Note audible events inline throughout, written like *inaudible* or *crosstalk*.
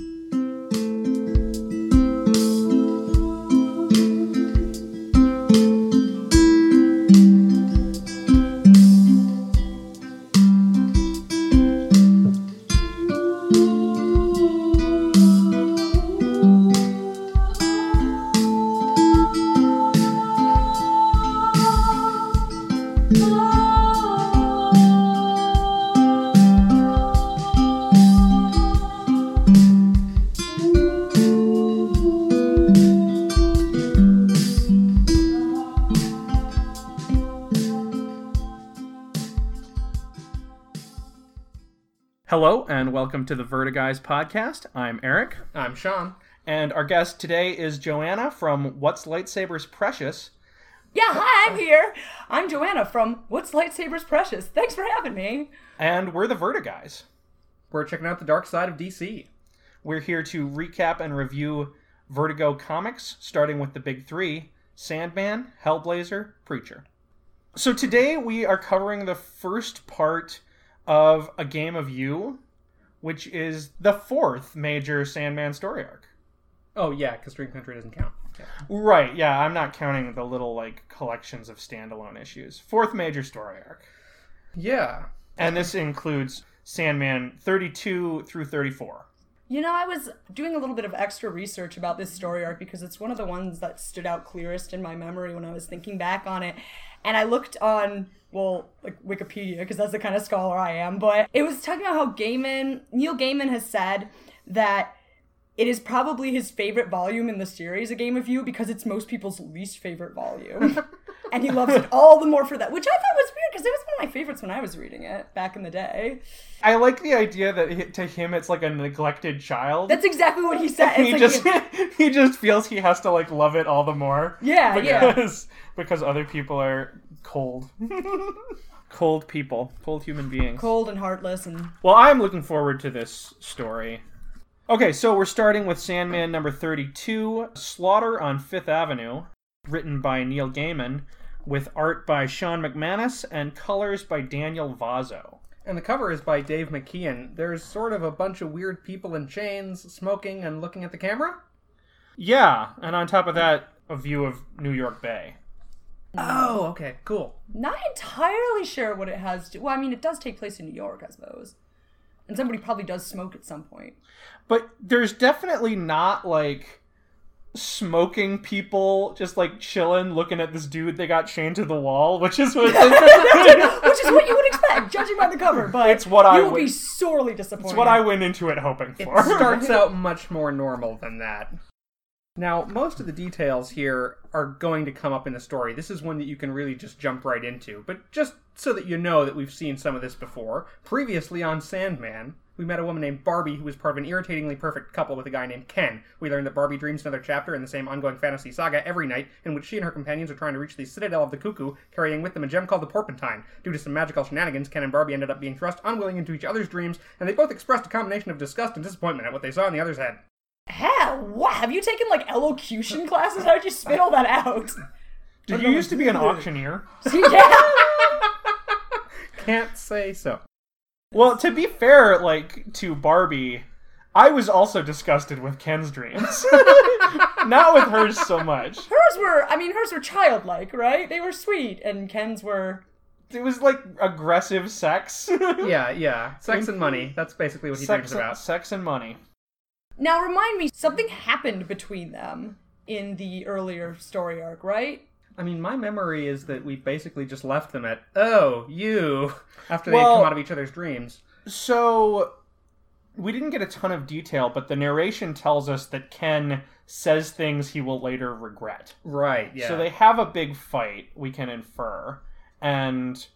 Hello and welcome to the Vertiguys podcast. I'm Eric, I'm Sean. and our guest today is Joanna from What's Lightsabers Precious. Yeah, hi, I'm here. I'm Joanna from What's Lightsabers Precious. Thanks for having me. And we're the Vertiguys. We're checking out the dark side of DC. We're here to recap and review Vertigo comics, starting with the big three Sandman, Hellblazer, Preacher. So today we are covering the first part of A Game of You, which is the fourth major Sandman story arc. Oh yeah, because Dream Country doesn't count. Yeah. Right, yeah, I'm not counting the little like collections of standalone issues. Fourth major story arc. Yeah. And this includes Sandman 32 through 34. You know, I was doing a little bit of extra research about this story arc because it's one of the ones that stood out clearest in my memory when I was thinking back on it. And I looked on, well, like Wikipedia, because that's the kind of scholar I am, but it was talking about how Gaiman, Neil Gaiman has said that it is probably his favorite volume in the series, A Game of You, because it's most people's least favorite volume. *laughs* and he loves it all the more for that, which I thought was weird because it was one of my favorites when I was reading it back in the day. I like the idea that he, to him it's like a neglected child. That's exactly what he said. he like just *laughs* he just feels he has to like love it all the more. Yeah, yeah. because, because other people are cold. *laughs* cold people, cold human beings. cold and heartless and Well, I'm looking forward to this story. Okay, so we're starting with Sandman number 32, Slaughter on Fifth Avenue, written by Neil Gaiman, with art by Shawn McManus and colors by Daniel Vozzo. And the cover is by Dave McKean. There's sort of a bunch of weird people in chains, smoking and looking at the camera. Yeah, and on top of that, a view of New York Bay. Oh, okay, cool. not entirely sure what it has to. Well, I mean, it does take place in New York, I suppose, and somebody probably does smoke at some point. But there's definitely not like smoking people just like chilling looking at this dude they got chained to the wall, which is what *laughs* Which is what you would expect, judging by the cover. But It's what I you will would- be sorely disappointed. it's what I went into it hoping for It for. starts *laughs* out much more normal than that. Now, most of the details here are going to come up in the story. This is one that you can really just jump right into. But just so that you know that we've seen some of this before, previously on Sandman, we met a woman named Barbie who was part of an irritatingly perfect couple with a guy named Ken. We learned that Barbie dreams another chapter in the same ongoing fantasy saga every night, in which she and her companions are trying to reach the Citadel of the Cuckoo, carrying with them a gem called the Porpentine. Due to some magical shenanigans, Ken and Barbie ended up being thrust unwilling into each other's dreams, and they both expressed a combination of disgust and disappointment at what they saw in the other's head. Hell, what? Have you taken like elocution classes? How did you spit all that out? Did you used to be an auctioneer? See, *laughs* yeah. Can't say so. Well, to be fair, like to Barbie, I was also disgusted with Ken's dreams. *laughs* Not with hers so much. Hers were, I mean, hers were childlike, right? They were sweet, and Ken's were. It was like aggressive sex. *laughs* Yeah, yeah. Sex and money. Mm-hmm. That's basically what he sex, dreams about. sex and money. Now, remind me, something happened between them in the earlier story arc, right? I mean, my memory is that we basically just left them at, oh, you, after they Well- come out of each other's dreams. So we didn't get a ton of detail, but the narration tells us that Ken says things he will later regret. Right, yeah. So they have a big fight, we can infer. And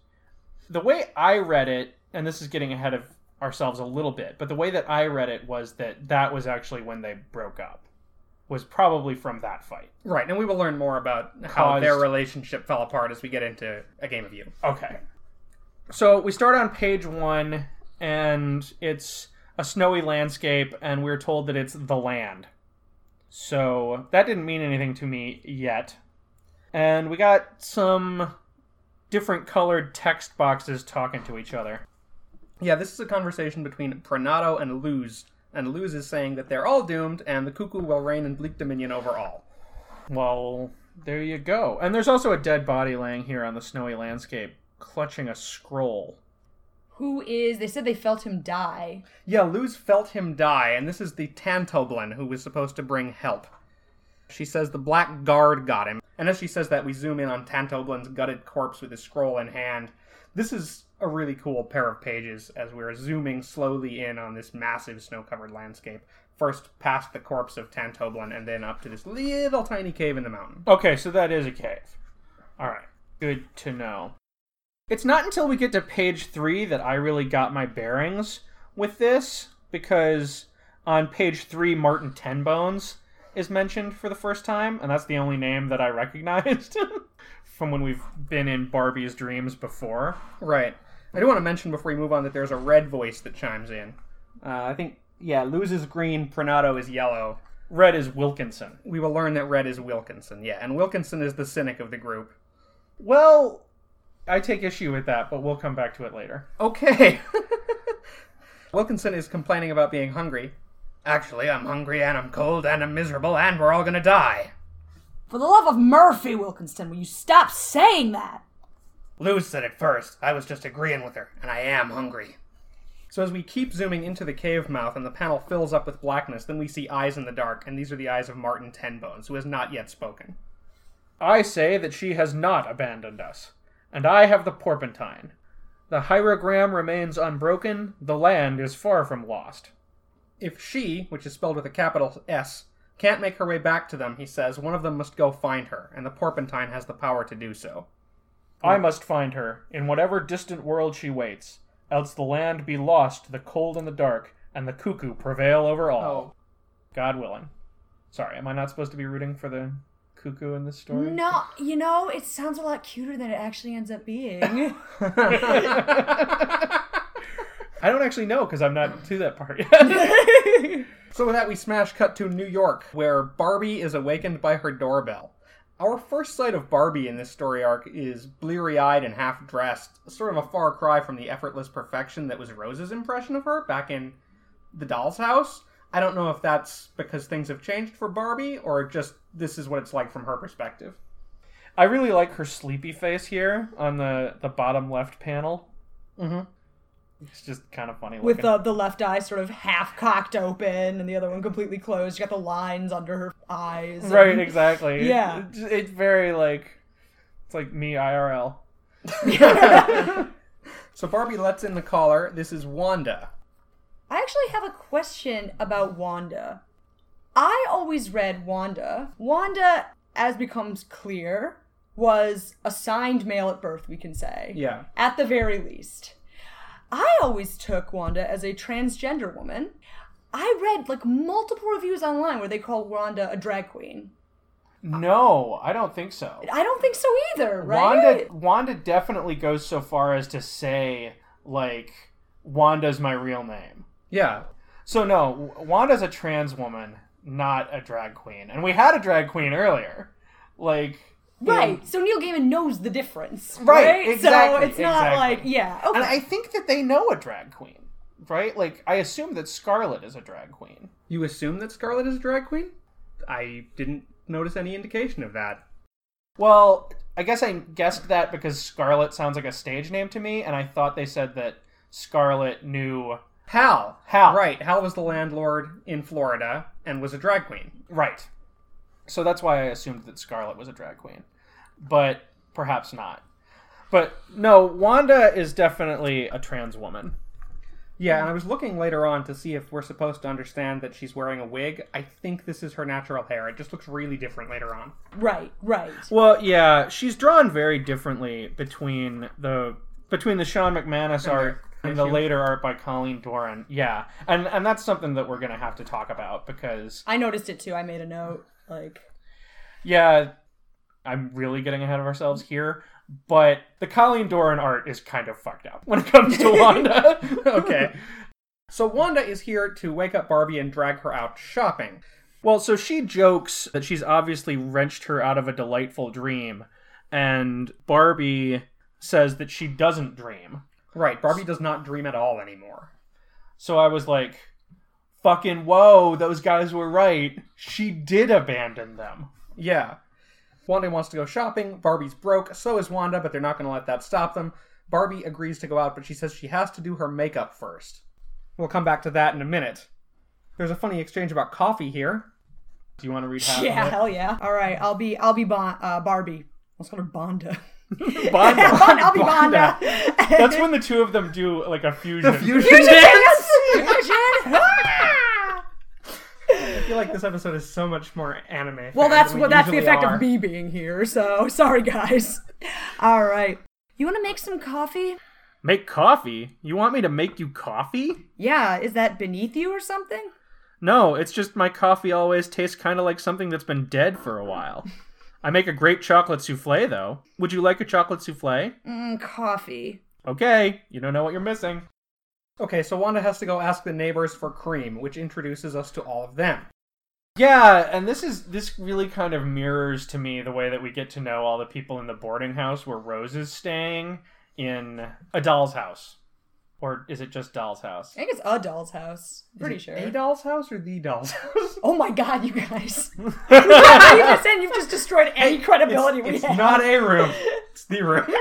the way I read it, and this is getting ahead of ourselves a little bit, but the way that I read it was that that was actually when they broke up. Was probably from that fight. Right, and we will learn more about how their relationship fell apart as we get into A Game of You. Okay. So we start on page one, and it's a snowy landscape, and we're told that it's the land. So that didn't mean anything to me yet. And we got some different colored text boxes talking to each other. Yeah, this is a conversation between Prinado and Luz and Luz is saying that they're all doomed and the cuckoo will reign in bleak dominion over all. Well, there you go. And there's also a dead body laying here on the snowy landscape, clutching a scroll. Who is? They said they felt him die. Yeah, Luz felt him die, and this is the Tantoblin who was supposed to bring help. She says the Black Guard got him, and as she says that, we zoom in on Tantoblin's gutted corpse with his scroll in hand. This is a really cool pair of pages as we're zooming slowly in on this massive snow covered landscape. First past the corpse of Tantoblin, and then up to this little tiny cave in the mountain. Okay, so that is a cave. All right, good to know. It's not until we get to page three that I really got my bearings with this, because on page three, Martin Tenbones is mentioned for the first time, and that's the only name that I *laughs* recognized *laughs* from when we've been in Barbie's dreams before. Right. I do want to mention before we move on that there's a red voice that chimes in. Uh, I think, yeah, Luz is green, Prinado is yellow. Red is Wilkinson. We will learn that red is Wilkinson, yeah, and Wilkinson is the cynic of the group. Well, I take issue with that, but we'll come back to it later. Okay. *laughs* *laughs* Wilkinson is complaining about being hungry. Actually, I'm hungry and I'm cold and I'm miserable and we're all gonna die. For the love of Murphy, Wilkinson, will you stop saying that? Luz said it first. I was just agreeing with her, and I am hungry. So as we keep zooming into the cave mouth and the panel fills up with blackness, then we see eyes in the dark, and these are the eyes of Martin Tenbones, who has not yet spoken. I say that she has not abandoned us, and I have the porpentine. The hierogram remains unbroken, the land is far from lost. If she, which is spelled with a capital S, can't make her way back to them, he says, one of them must go find her, and the porpentine has the power to do so. I must find her, in whatever distant world she waits, else the land be lost to the cold and the dark, and the cuckoo prevail over all. Oh. God willing. Sorry, am I not supposed to be rooting for the cuckoo in this story? No, you know, it sounds a lot cuter than it actually ends up being. *laughs* I don't actually know because I'm not to that part yet. *laughs* So with that, we smash cut to New York, where Barbie is awakened by her doorbell. Our first sight of Barbie in this story arc is bleary eyed and half dressed, sort of a far cry from the effortless perfection that was Rose's impression of her back in The Doll's House. I don't know if that's because things have changed for Barbie or just this is what it's like from her perspective. I really like her sleepy face here on the, the bottom left panel. Mm-hmm. It's just kind of funny With looking. the, the left eye sort of half cocked open and the other one completely closed. You got the lines under her eyes. and- Right, exactly. Yeah. It's, it's very like it's like me IRL. *laughs* So Barbie lets in the caller. This is Wanda. I actually have a question about Wanda. I always read Wanda. Wanda, as becomes clear, was assigned male at birth, we can say. Yeah. At the very least. I always took Wanda as a transgender woman. I read like multiple reviews online where they call Wanda a drag queen. No, I don't think so. I don't think so either, right? Wanda Wanda definitely goes so far as to say like Wanda's my real name. Yeah. So no, Wanda's a trans woman, not a drag queen. And we had a drag queen earlier. Like in- Right. So Neil Gaiman knows the difference. Right, Right. exactly, So it's not exactly. like yeah. Okay. And I think that they know a drag queen, right? Like I assume that Scarlet is a drag queen. You assume that Scarlet is a drag queen? I didn't notice any indication of that. Well, I guess I guessed that because Scarlet sounds like a stage name to me, and I thought they said that Scarlet knew. Hal. Hal. Right. Hal was the landlord in Florida and was a drag queen. Right. So that's why I assumed that Scarlet was a drag queen. But perhaps not. But no, Wanda is definitely a trans woman. Yeah, and I was looking later on to see if we're supposed to understand that she's wearing a wig. I think this is her natural hair. It just looks really different later on. right. Right. Well, yeah, she's drawn very differently between the between the Shawn McManus art and the later art by Colleen Doran. Yeah, and and that's something that we're gonna have to talk about because I noticed it too. I made a note. Like yeah, I'm really getting ahead of ourselves here. But the Colleen Doran art is kind of fucked up when it comes to Wanda. *laughs* Okay. so Wanda is here to wake up Barbie and drag her out shopping. Well, so she jokes that she's obviously wrenched her out of a delightful dream, and Barbie says that she doesn't dream. Right, Barbie does not dream at all anymore. So I was like, fucking whoa, those guys were right. She did abandon them. Yeah. Wanda wants to go shopping. Barbie's broke. So is Wanda, but they're not going to let that stop them. Barbie agrees to go out, but she says she has to do her makeup first. We'll come back to that in a minute. There's a funny exchange about coffee here. Do you want to read half Yeah, of hell yeah. All right, I'll be I'll be bon- uh, Barbie. Let's call her Bonda. it? *laughs* Bonda. Bon- *laughs* I'll be Bonda. Bonda. That's when the two of them do like a fusion. Fusion *laughs* dance! Fusion! Ah! I feel like this episode is so much more anime. Well, fan that's than we that's the effect are. of me being here. So *laughs* sorry, guys. All right. You want to make some coffee? Make coffee? You want me to make you coffee? Yeah. Is that beneath you or something? No, it's just my coffee always tastes kind of like something that's been dead for a while. I make a great chocolate souffle, though. Would you like a chocolate souffle? Mm, coffee. Okay, you don't know what you're missing. Okay, so Wanda has to go ask the neighbors for cream, which introduces us to all of them. Yeah, and this is this really kind of mirrors to me the way that we get to know all the people in the boarding house where Rose is staying in a doll's house. Or is it just doll's house? I think it's a doll's house. Pretty Is it sure. A doll's house or the doll's house? Oh my god, you guys. *laughs* you just saying you've just destroyed any credibility we it's have. not a room. It's the room. *laughs*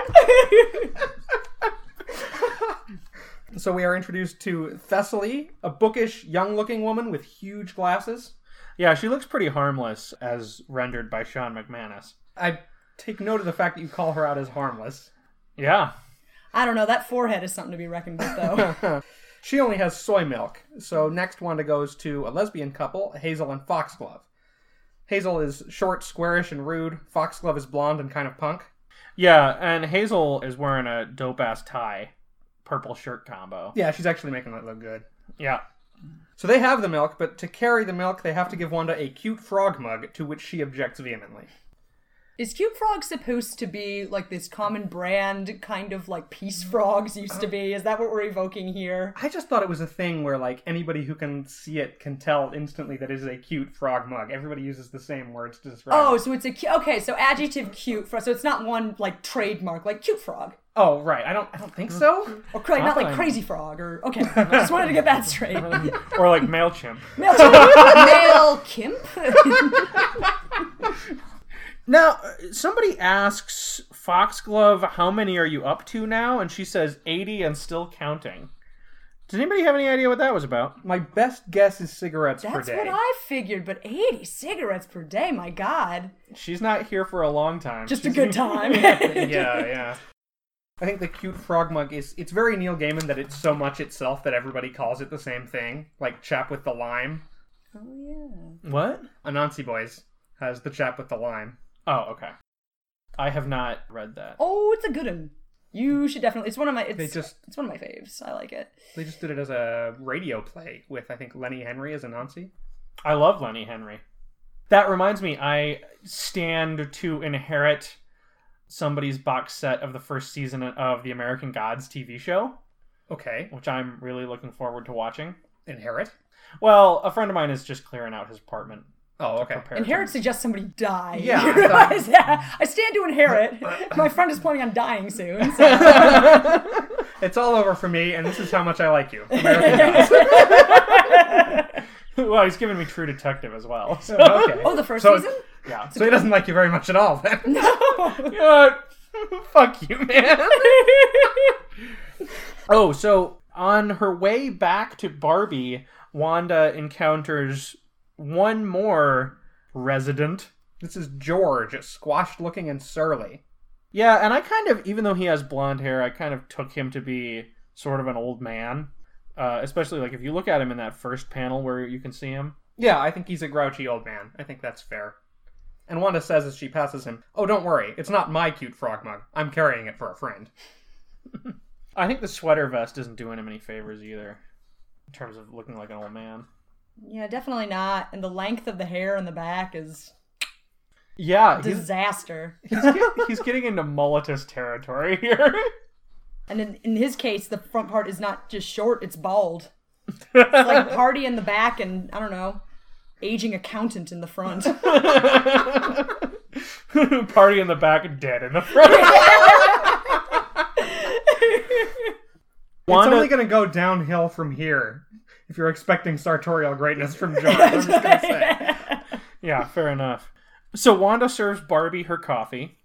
so we are introduced to Thessaly, a bookish, young-looking woman with huge glasses. Yeah, she looks pretty harmless as rendered by Shawn McManus. I take note of the fact that you call her out as harmless. Yeah. I don't know. That forehead is something to be reckoned with, though. *laughs* She only has soy milk. So next Wanda goes to a lesbian couple, Hazel and Foxglove. Hazel is short, squarish, and rude. Foxglove is blonde and kind of punk. Yeah, and Hazel is wearing a dope ass tie, purple shirt combo. Yeah, she's actually making that look good. Yeah. So they have the milk, but to carry the milk, they have to give Wanda a cute frog mug, to which she objects vehemently. is Cute Frog supposed to be like this common brand, kind of like Peace Frogs used to be? Is that what we're evoking here? I just thought it was a thing where, like, anybody who can see it can tell instantly that it is a cute frog mug. Everybody uses the same words to describe Oh, it. so it's a cu- okay. So adjective cute frog. So it's not one like trademark like cute frog, Oh, right. I don't. I don't think so. or cra- not like Fine. crazy frog, or okay. *laughs* I just wanted to get that straight. Or like *laughs* MailChimp. Male, male Kimp. Now, uh, somebody asks Foxglove, how many are you up to now? And she says 80 and still counting. Does anybody have any idea what that was about? My best guess is cigarettes per That's day. what I figured, but 80 cigarettes per day, my god. She's not here for a long time. Just a She's- good *laughs* time. yeah, yeah. I think the cute frog mug is it's very Neil Gaiman that it's so much itself that everybody calls it the same thing. Like chap with the lime. oh yeah. What? Anansi Boys has the chap with the lime. Oh, okay. I have not read that. Oh, it's a good one. You should definitely. It's one of my. It's They just- It's one of my faves. I like it. They just did it as a radio play with I think Lenny Henry as Anansi. I love Lenny Henry. That reminds me, I stand to inherit somebody's box set of the first season of the American Gods TV show, Okay. which I'm really looking forward to watching. Inherit. Well, a friend of mine is just clearing out his apartment. Oh, okay. Inherit to- suggests somebody die. Yeah, *laughs* I thought- I stand to inherit. *laughs* My friend is planning on dying soon. *laughs* So. It's all over for me, and this is how much I like you. American Gods. well, he's giving me True Detective as well. So, okay. Oh, the first So- season? Yeah. So he doesn't like you very much at all, then. Uh, *laughs* fuck you, man. *laughs* oh, so on her way back to Barbie, Wanda encounters one more resident. This is George, squashed looking and surly. Yeah, and I kind of, even though he has blonde hair, I kind of took him to be sort of an old man. Uh, especially like if you look at him in that first panel where you can see him. Yeah, I think he's a grouchy old man. I think that's fair. And Wanda says as she passes him, Oh, don't worry, it's not my cute frog mug. I'm carrying it for a friend. *laughs* I think the sweater vest isn't doing him any favors either, in terms of looking like an old man. yeah, definitely not. And the length of the hair in the back is Yeah, he's, disaster. *laughs* he's, get- he's getting into mulletous territory *laughs* here. And in, in his case, the front part is not just short; it's bald. It's like party in the back, and I don't know, aging accountant in the front. *laughs* Party in the back, dead in the front. *laughs* It's only gonna go downhill from here. if you're expecting sartorial greatness from George. I'm just gonna say. *laughs* Yeah, fair enough. So Wanda serves Barbie her coffee.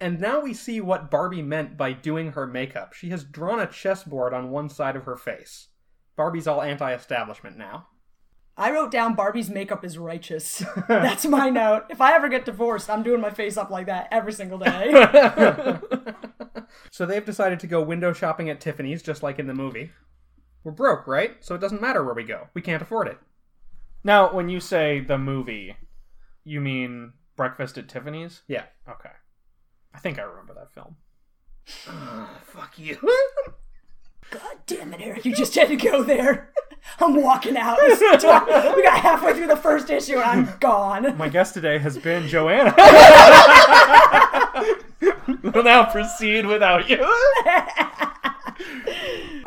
And now we see what Barbie meant by doing her makeup. She has drawn a chessboard on one side of her face. Barbie's all anti-establishment now. I wrote down Barbie's makeup is righteous. *laughs* That's my note. If I ever get divorced, I'm doing my face up like that every single day. *laughs* So they've decided to go window shopping at Tiffany's, just like in the movie. We're broke, right? So it doesn't matter where we go. We can't afford it. Now, when you say the movie, you mean Breakfast at Tiffany's? Yeah. Okay. I think I remember that film. *sighs* Fuck you. *laughs* God damn it, Eric! You just had to go there. I'm walking out. This is tough. we got halfway through the first issue and I'm *laughs* gone. My guest today has been Joanna. *laughs* *laughs* we'll now proceed without you.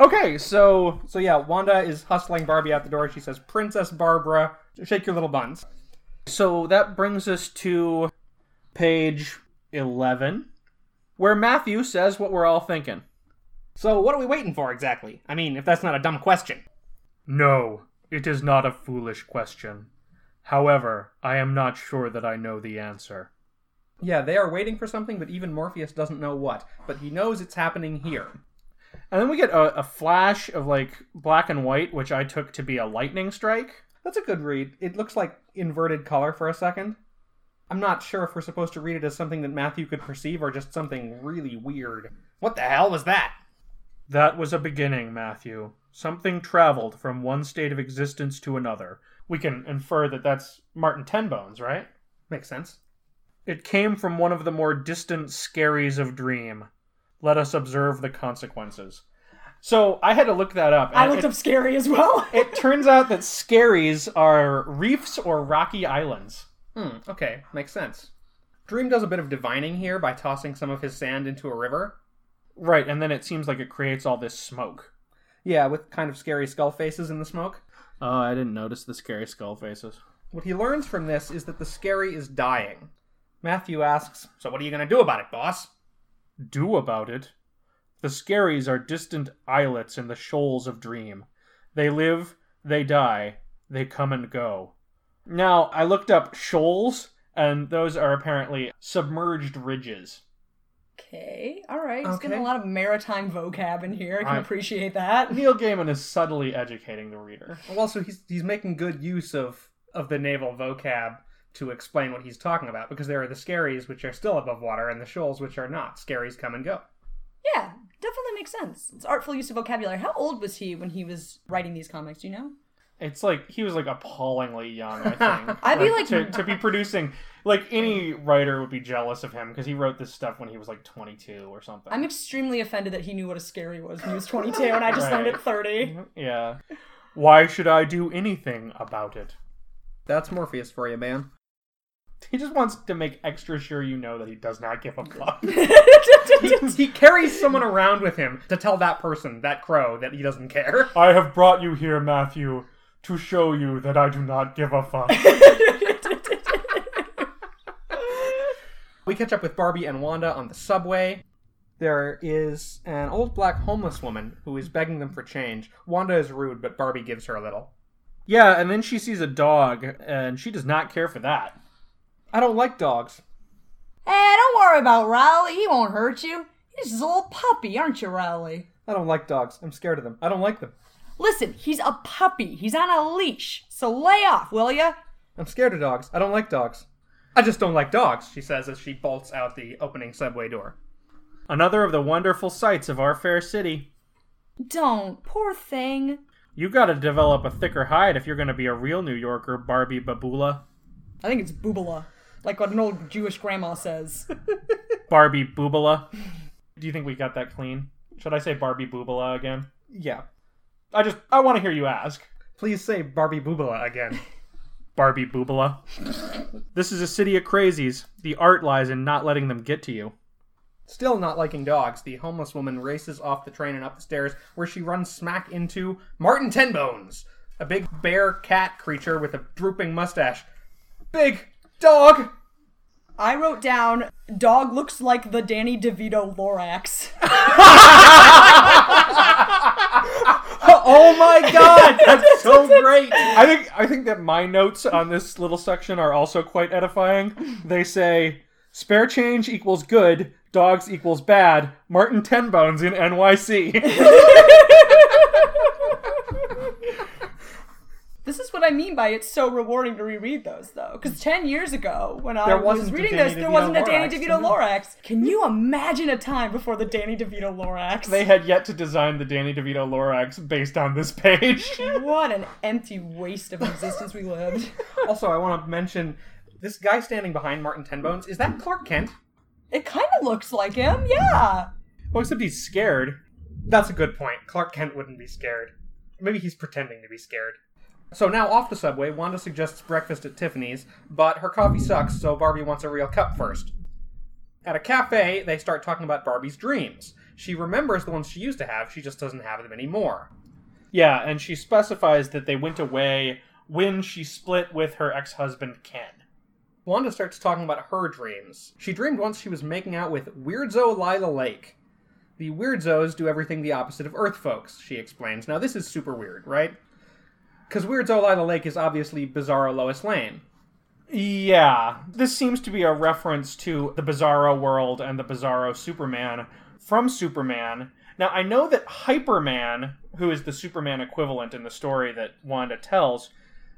okay, so so yeah, Wanda is hustling Barbie out the door. She says, "Princess Barbara, shake your little buns." so that brings us to page 11 where Matthew says what we're all thinking. So what are we waiting for exactly? I mean, if that's not a dumb question. No, it is not a foolish question. However, I am not sure that I know the answer. Yeah, they are waiting for something, but even Morpheus doesn't know what. But he knows it's happening here. And then we get a, a flash of like black and white, which I took to be a lightning strike. That's a good read. It looks like inverted color for a second. I'm not sure if we're supposed to read it as something that Matthew could perceive or just something really weird. What the hell was that? That was a beginning, Matthew. Something traveled from one state of existence to another. We can infer that that's Martin Tenbones, right? Makes sense. It came from one of the more distant skerries of dream. Let us observe the consequences. So I had to look that up. I looked it, up scary as well. *laughs* It turns out that skerries are reefs or rocky islands. Hmm, okay, makes sense. Dream does a bit of divining here by tossing some of his sand into a river. Right, and then it seems like it creates all this smoke. Yeah, with kind of scary skull faces in the smoke. Oh, I didn't notice the scary skull faces. What he learns from this is that the skerry is dying. Matthew asks, So what are you going to do about it, boss? Do about it. The skerries are distant islets in the shoals of dream. They live, they die, they come and go. Now, I looked up shoals, and those are apparently submerged ridges. Okay, all right. He's getting a lot of maritime vocab in here. I can I- appreciate that. *laughs* Neil Gaiman is subtly educating the reader. Well, also, he's, he's making good use of, of the naval vocab to explain what he's talking about, because there are the skerries, which are still above water, and the shoals, which are not. Skerries come and go. Yeah, definitely makes sense. It's artful use of vocabulary. How old was he when he was writing these comics? Do you know? It's like he was like appallingly young, I *laughs* think. I'd be like- to, to be producing like any writer would be jealous of him because he wrote this stuff when he was like 22 or something. I'm extremely offended that he knew what a skerry was when he was 22, and I just learned Right. at 30. yeah. Why should I do anything about it? That's Morpheus for you, man. He just wants to make extra sure you know that he does not give a *laughs* fuck. he, he carries someone around with him to tell that person, that crow, that he doesn't care. I have brought you here, Matthew, to show you that I do not give a fuck. *laughs* We catch up with Barbie and Wanda on the subway. There is an old black homeless woman who is begging them for change. Wanda is rude, but Barbie gives her a little. yeah, and then she sees a dog, and she does not care for that. I don't like dogs. Hey, don't worry about Riley. He won't hurt you. He's just a little puppy, aren't you, Riley? I don't like dogs. I'm scared of them. I don't like them. Listen, he's a puppy. He's on a leash. So lay off, will ya? I'm scared of dogs. I don't like dogs. I just don't like dogs, she says as she bolts out the opening subway door. Another of the wonderful sights of our fair city. Don't. Poor thing. You gotta develop a thicker hide if you're gonna be a real New Yorker, Barbie Babula. I think it's boobala. Like what an old Jewish grandma says. *laughs* Barbie Boobala. Do you think we got that clean? Should I say Barbie Boobala again? Yeah. I just, I want to hear you ask. Please say Barbie Boobala again. *laughs* Barbie Boobala. this is a city of crazies. The art lies in not letting them get to you. Still not liking dogs, the homeless woman races off the train and up the stairs, where she runs smack into Martin Tenbones, a big bear cat creature with a drooping mustache. Big dog! I wrote down, dog looks like the Danny DeVito Lorax. *laughs* *laughs* oh my god, *laughs* that's so great. I think I think that my notes on this little section are also quite edifying. They say spare change equals good, dogs equals bad. Martin Tenbones in NYC. *laughs* *laughs* This is what I mean by it's so rewarding to reread those, though. Because hmm. 10 years ago, when I There was wasn't reading this, there wasn't a Danny DeVito Lorax. Can you imagine a time before the Danny DeVito Lorax? they had yet to design the Danny DeVito Lorax based on this page. *laughs* What an empty waste of existence we lived. *laughs* Also, I want to mention this guy standing behind Martin Tenbones. Is that Clark Kent? It kind of looks like him, yeah. well, except he's scared. That's a good point. Clark Kent wouldn't be scared. Maybe he's pretending to be scared. So now off the subway, Wanda suggests breakfast at Tiffany's, but her coffee sucks, so Barbie wants a real cup first. At a cafe, they start talking about Barbie's dreams. She remembers the ones she used to have, she just doesn't have them anymore. Yeah, and she specifies that they went away when she split with her ex-husband Ken. Wanda starts talking about her dreams. She dreamed once she was making out with Weirdzo Lila Lake. The Weirdzos do everything the opposite of Earth folks, she explains. Now, this is super weird, right? Because Weirdzo Lila Lake is obviously Bizarro Lois Lane. Yeah, this seems to be a reference to the Bizarro world and the Bizarro Superman from Superman. Now, I know that Hyperman, who is the Superman equivalent in the story that Wanda tells,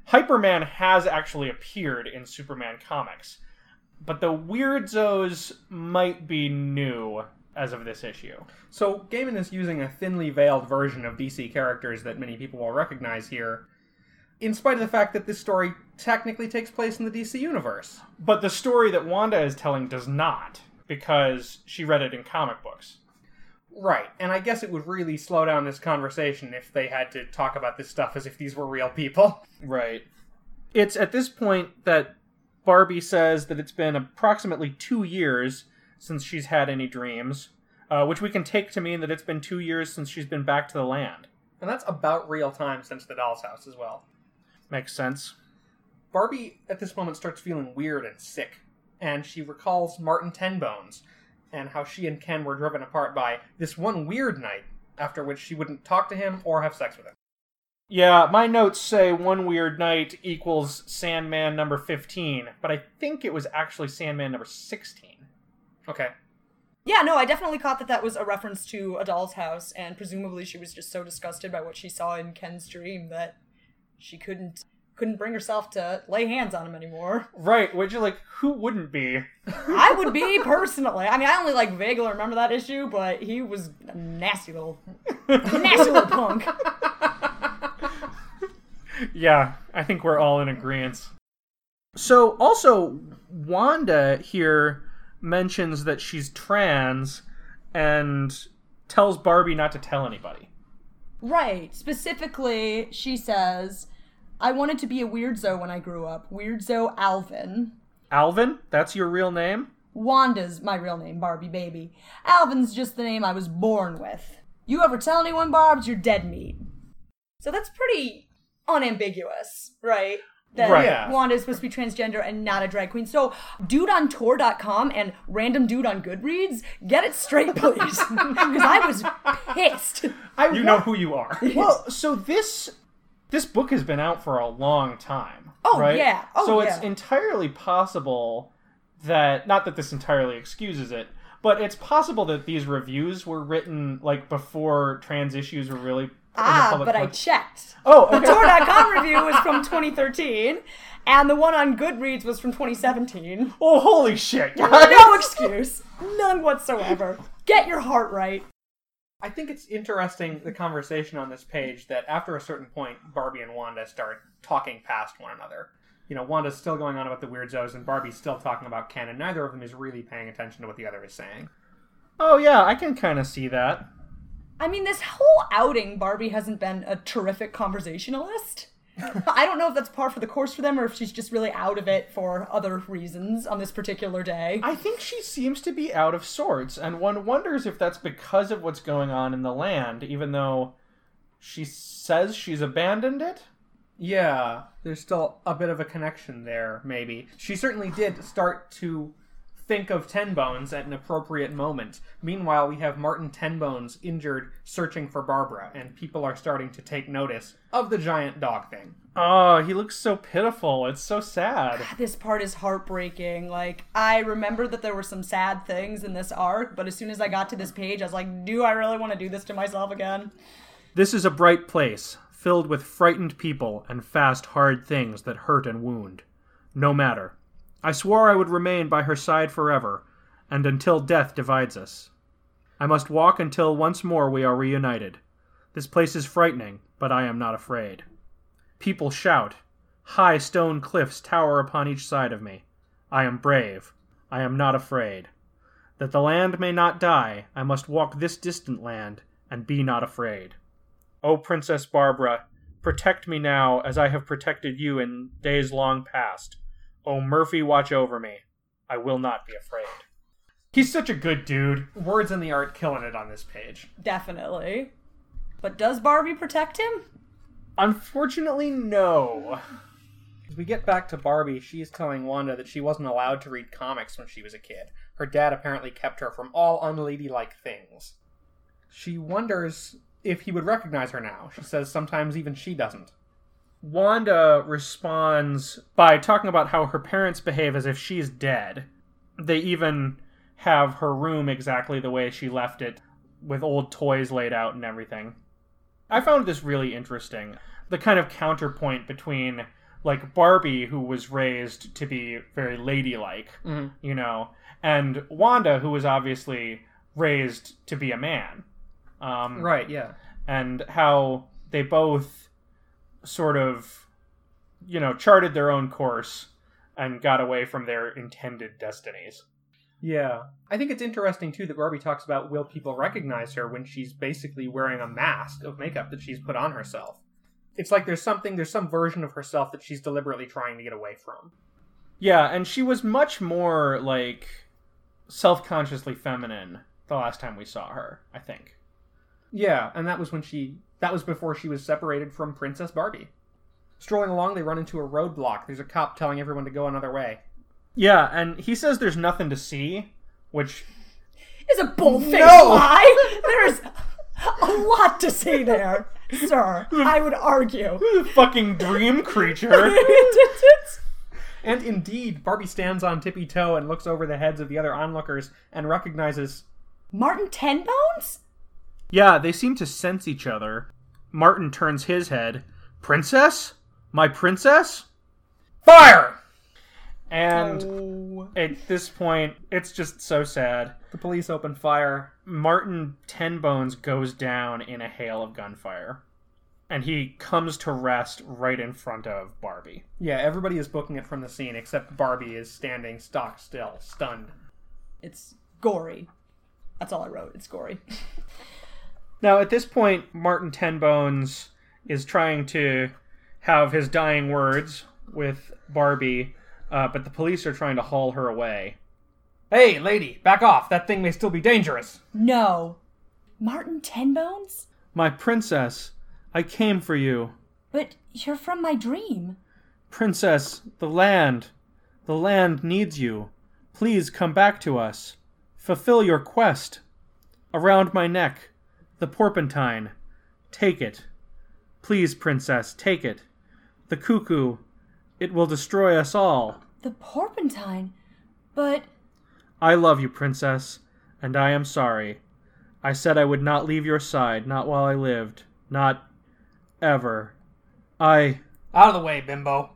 Hyperman has actually appeared in Superman comics. But the Weirdzos might be new as of this issue. So, Gaiman is using a thinly veiled version of DC characters that many people will recognize here, in spite of the fact that this story technically takes place in the DC universe. But the story that Wanda is telling does not, because she read it in comic books. Right, and I guess it would really slow down this conversation if they had to talk about this stuff as if these were real people. Right. It's at this point that Barbie says that it's been approximately two years since she's had any dreams, uh, which we can take to mean that it's been two years since she's been back to the land. And that's about real time since the doll's house as well. Makes sense. Barbie at this moment starts feeling weird and sick, and she recalls Martin Tenbones and how she and Ken were driven apart by this one weird night, after which she wouldn't talk to him or have sex with him. Yeah, my notes say one weird night equals Sandman number 15, but I think it was actually Sandman number 16. Okay. Yeah, no, I definitely caught that that was a reference to a doll's house, and presumably she was just so disgusted by what she saw in Ken's dream that she couldn't couldn't bring herself to lay hands on him anymore. Right, which, like, who wouldn't be? I would be *laughs* personally. I mean, I only like vaguely remember that issue, but he was a nasty little, nasty little punk. *laughs* Yeah, I think we're all in agreement. So, also, Wanda here mentions that she's trans and tells Barbie not to tell anybody. Right. Specifically, she says, "I wanted to be a weirdzo when I grew up. Weirdzo Alvin." Alvin, that's your real name? Wanda's my real name, Barbie baby. Alvin's just the name I was born with. You ever tell anyone, Barb's, you're dead meat. So that's pretty unambiguous, right? That Right. Yeah. Wanda is supposed to be transgender and not a drag queen. So, dude on Tor.com and random dude on Goodreads, get it straight, please. *laughs* Because I was pissed. I You know who you are. well, so this this book has been out for a long time. Oh, right? yeah. Oh, so it's entirely possible that not that this entirely excuses it, but it's possible that these reviews were written like before trans issues were really in the Ah, public but I checked. Oh, The okay. Tor.com *laughs* review was from 2013, and the one on Goodreads was from 2017. oh, holy shit! No *laughs* excuse. None whatsoever. Get your heart right. I think it's interesting the conversation on this page that after a certain point, Barbie and Wanda start talking past one another. You know, Wanda's still going on about the weirdos, and Barbie's still talking about Ken, and neither of them is really paying attention to what the other is saying. Oh yeah, I can kind of see that. I mean, this whole outing, Barbie hasn't been a terrific conversationalist. I don't know if that's par for the course for them or if she's just really out of it for other reasons on this particular day. I think she seems to be out of sorts, and one wonders if that's because of what's going on in the land, even though she says she's abandoned it. Yeah, there's still a bit of a connection there, maybe. She certainly did start to think of Tenbones at an appropriate moment. Meanwhile, we have Martin Tenbones injured, searching for Barbara, and people are starting to take notice of the giant dog thing. Oh, he looks so pitiful. It's so sad. This part is heartbreaking. Like, I remember that there were some sad things in this arc, but as soon as I got to this page, I was like, do I really want to do this to myself again? This is a bright place, filled with frightened people and fast, hard things that hurt and wound. No matter. I swore I would remain by her side forever, and until death divides us. I must walk until once more we are reunited. This place is frightening, but I am not afraid. People shout. High stone cliffs tower upon each side of me. I am brave. I am not afraid. That the land may not die, I must walk this distant land and be not afraid. O Princess Barbara, protect me now as I have protected you in days long past. O Murphy, watch over me. I will not be afraid. He's such a good dude. Words in the art killing it on this page. Definitely. But does Barbie protect him? Unfortunately, no. As we get back to Barbie, she's telling Wanda that she wasn't allowed to read comics when she was a kid. Her dad apparently kept her from all unladylike things. She wonders if he would recognize her now. She says sometimes even she doesn't. Wanda responds by talking about how her parents behave as if she's dead. They even have her room exactly the way she left it, with old toys laid out and everything. I found this really interesting. The kind of counterpoint between like Barbie, who was raised to be very ladylike, Mhm. you know, and Wanda, who was obviously raised to be a man. Um, Right, yeah. and how they both sort of, you know, charted their own course and got away from their intended destinies. Yeah. I think it's interesting too that Barbie talks about will people recognize her when she's basically wearing a mask of makeup that she's put on herself. It's like there's something there's some version of herself that she's deliberately trying to get away from. Yeah, and she was much more like self-consciously feminine the last time we saw her, I think. Yeah, and that was when she that was before she was separated from Princess Barbie. Strolling along, they run into a roadblock. There's a cop telling everyone to go another way. Yeah, and he says there's nothing to see, which Is a bull-faced No! lie. *laughs* There's a lot to see there, sir. I would argue. *laughs* fucking dream creature. *laughs* And indeed, Barbie stands on tippy toe and looks over the heads of the other onlookers and recognizes Martin Tenbones? Yeah, they seem to sense each other. Martin turns his head. Princess? My princess? fire. And Oh. at this point, it's just so sad. The police open fire. Martin Tenbones goes down in a hail of gunfire. And he comes to rest right in front of Barbie. Yeah, everybody is booking it from the scene except Barbie is standing stock still, stunned. It's gory. That's all I wrote. It's gory. *laughs* Now, at this point, Martin Tenbones is trying to have his dying words with Barbie, uh, but the police are trying to haul her away. Hey, lady, back off. That thing may still be dangerous. No. Martin Tenbones? My princess, I came for you. But you're from my dream. Princess, the land. The land needs you. Please come back to us. Fulfill your quest. Around my neck, the porpentine. Take it. Please, princess, take it. The cuckoo. It will destroy us all. The porpentine? But I love you, princess, and I am sorry. I said I would not leave your side, not while I lived. Not ever. I. Out of the way, bimbo.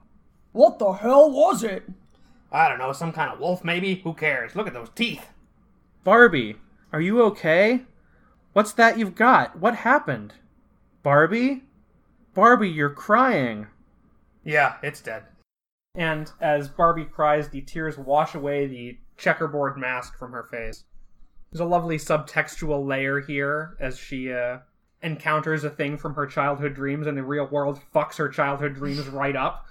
what the hell was it? I don't know, some kind of wolf maybe? Who cares? Look at those teeth. Barbie, are you okay? What's that you've got? What happened? Barbie? Barbie, you're crying. Yeah, it's dead. And as Barbie cries, the tears wash away the checkerboard mask from her face. There's a lovely subtextual layer here as she uh, encounters a thing from her childhood dreams, and the real world fucks her childhood dreams *laughs* right up.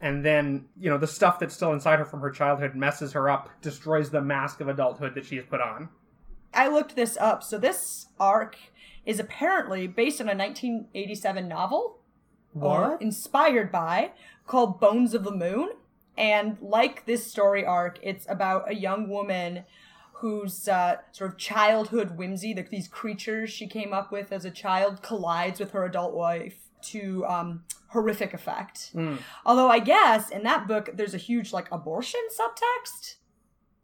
And then, you know, the stuff that's still inside her from her childhood messes her up, destroys the mask of adulthood that she has put on. I looked this up. So this arc is apparently based on a 1987 novel or inspired by called Bones of the Moon. And like this story arc, it's about a young woman whose uh, sort of childhood whimsy, that these creatures she came up with as a child, collides with her adult life to um, horrific effect. Although I guess in that book there's a huge like abortion subtext.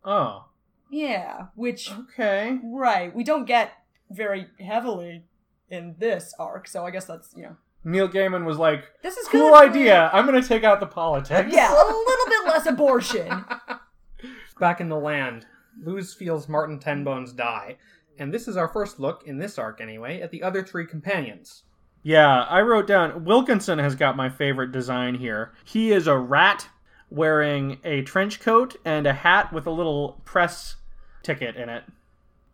Oh, Yeah, which okay. right we don't get very heavily in this arc. So I guess that's you know Neil Gaiman was like, this is cool good idea. I'm going to take out the politics. Yeah, a *laughs* little bit less abortion. *laughs* Back in the land, Luz feels Martin Tenbones die, and this is our first look, in this arc anyway, at the other three companions. Yeah, I wrote down Wilkinson has got my favorite design here. He is a rat wearing a trench coat and a hat with a little press ticket in it.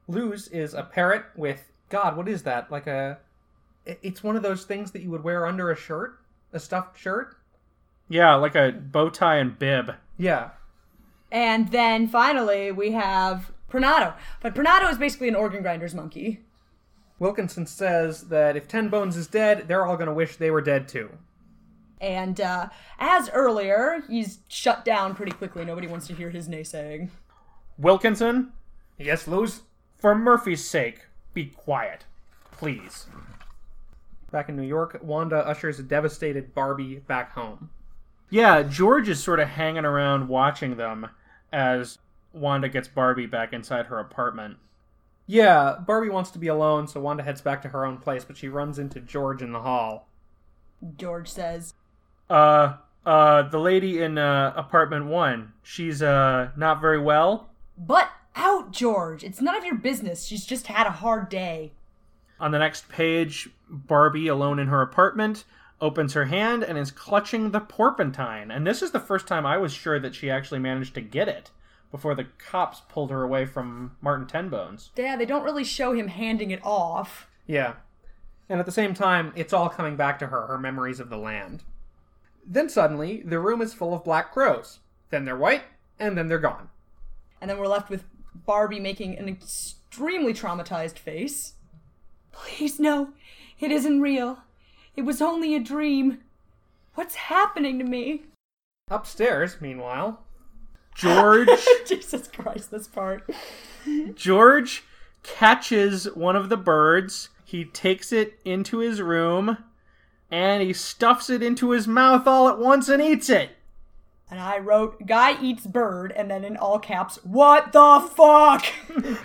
Luz is a parrot with, God, what is that? Like a. It's one of those things that you would wear under a shirt? A stuffed shirt? Yeah, like a bow tie and bib. Yeah. And then finally we have Prinado. But Prinado is basically an organ grinder's monkey. Wilkinson says that if Tenbones is dead, they're all going to wish they were dead too. And uh, as earlier, he's shut down pretty quickly. Nobody wants to hear his naysaying. Wilkinson, Yes, Luz? for Murphy's sake, be quiet. Please. Back in New York, Wanda ushers a devastated Barbie back home. Yeah, George is sort of hanging around watching them as Wanda gets Barbie back inside her apartment. Yeah, Barbie wants to be alone, so Wanda heads back to her own place, but she runs into George in the hall. George says, Uh, uh, the lady in uh, apartment one, she's uh not very well. But out, George. It's none of your business. She's just had a hard day. On the next page, Barbie, alone in her apartment, opens her hand and is clutching the porpentine. And this is the first time I was sure that she actually managed to get it before the cops pulled her away from Martin Tenbones. Yeah, they don't really show him handing it off. Yeah. And at the same time, it's all coming back to her, her memories of the land. Then suddenly, the room is full of black crows. Then they're white, and then they're gone. And then we're left with Barbie making an extremely traumatized face. Please, no. It isn't real. It was only a dream. What's happening to me? Upstairs, meanwhile, George *laughs* Jesus Christ, this part. George catches one of the birds. He takes it into his room and he stuffs it into his mouth all at once and eats it. And I wrote, Guy eats bird, and then in all caps, What the fuck? *laughs*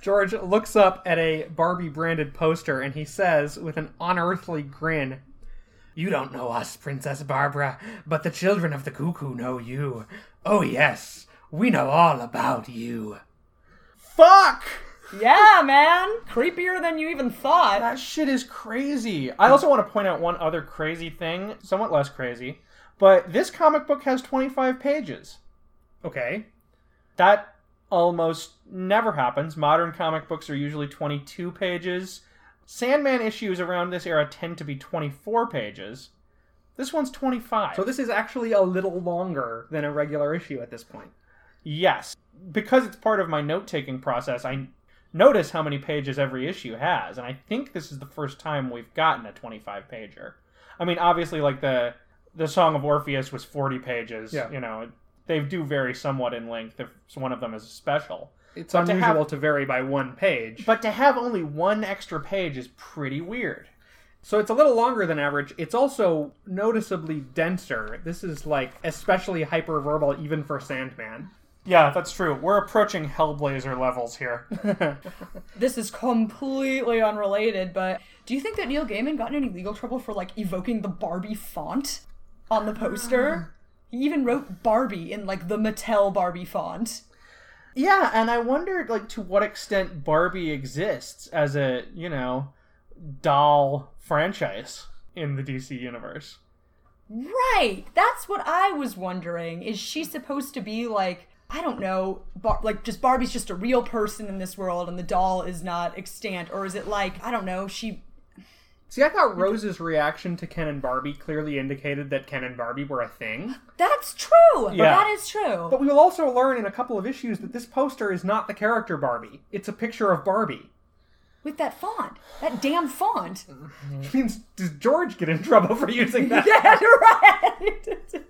George looks up at a Barbie branded poster and he says, with an unearthly grin, You don't know us, Princess Barbara, but the children of the cuckoo know you. Oh, yes, we know all about you. Fuck! yeah, man. Creepier than you even thought. That shit is crazy. I also want to point out one other crazy thing, somewhat less crazy, but this comic book has 25 pages. Okay. That almost never happens. Modern comic books are usually 22 pages. Sandman issues around this era tend to be 24 pages. This one's 25. So this is actually a little longer than a regular issue at this point. Yes. Because it's part of my note taking process, I notice how many pages every issue has, and I think this is the first time we've gotten a 25 pager. I mean, obviously, like the the Song of Orpheus was 40 pages. Yeah. You know, they do vary somewhat in length if one of them is special. It's But to unusual have- to vary by one page. But to have only one extra page is pretty weird. So it's a little longer than average. It's also noticeably denser. This is like especially hyperverbal even for Sandman. Yeah, that's true. We're approaching Hellblazer levels here. *laughs* This is completely unrelated, but do you think that Neil Gaiman got in any legal trouble for like evoking the Barbie font on the poster? He even wrote Barbie in like the Mattel Barbie font. Yeah, and I wondered like to what extent Barbie exists as a, you know, doll franchise in the DC universe. Right. That's what I was wondering. Is she supposed to be like I don't know, Bar- like just Barbie's just a real person in this world and the doll is not extant or is it like I don't know, she See, I thought Rose's reaction to Ken and Barbie clearly indicated that Ken and Barbie were a thing. That's true. Yeah. That is true. But we will also learn in a couple of issues that this poster is not the character Barbie. It's a picture of Barbie. With that font. That damn font. Which means, does George get in trouble for using that? *laughs* Yeah, right.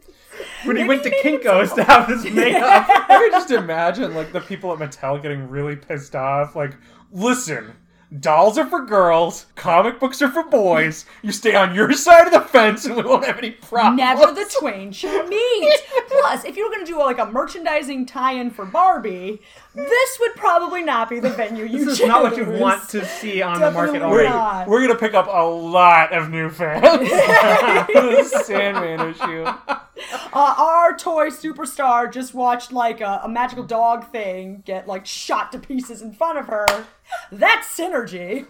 when he went to Kinko's to have this makeup. *laughs* I can just imagine like the people at Mattel getting really pissed off. Like, listen, dolls are for girls, comic books are for boys. You stay on your side of the fence, and we won't have any problems. Never the twain shall meet. Plus, if you were going to do like a merchandising tie-in for Barbie, this would probably not be the venue you This is not what you want to see on the market already. not. We're gonna pick up a lot of new fans. the *laughs* *laughs* Sandman issue. Uh, our toy superstar just watched like a, a magical dog thing get like shot to pieces in front of her. That's synergy.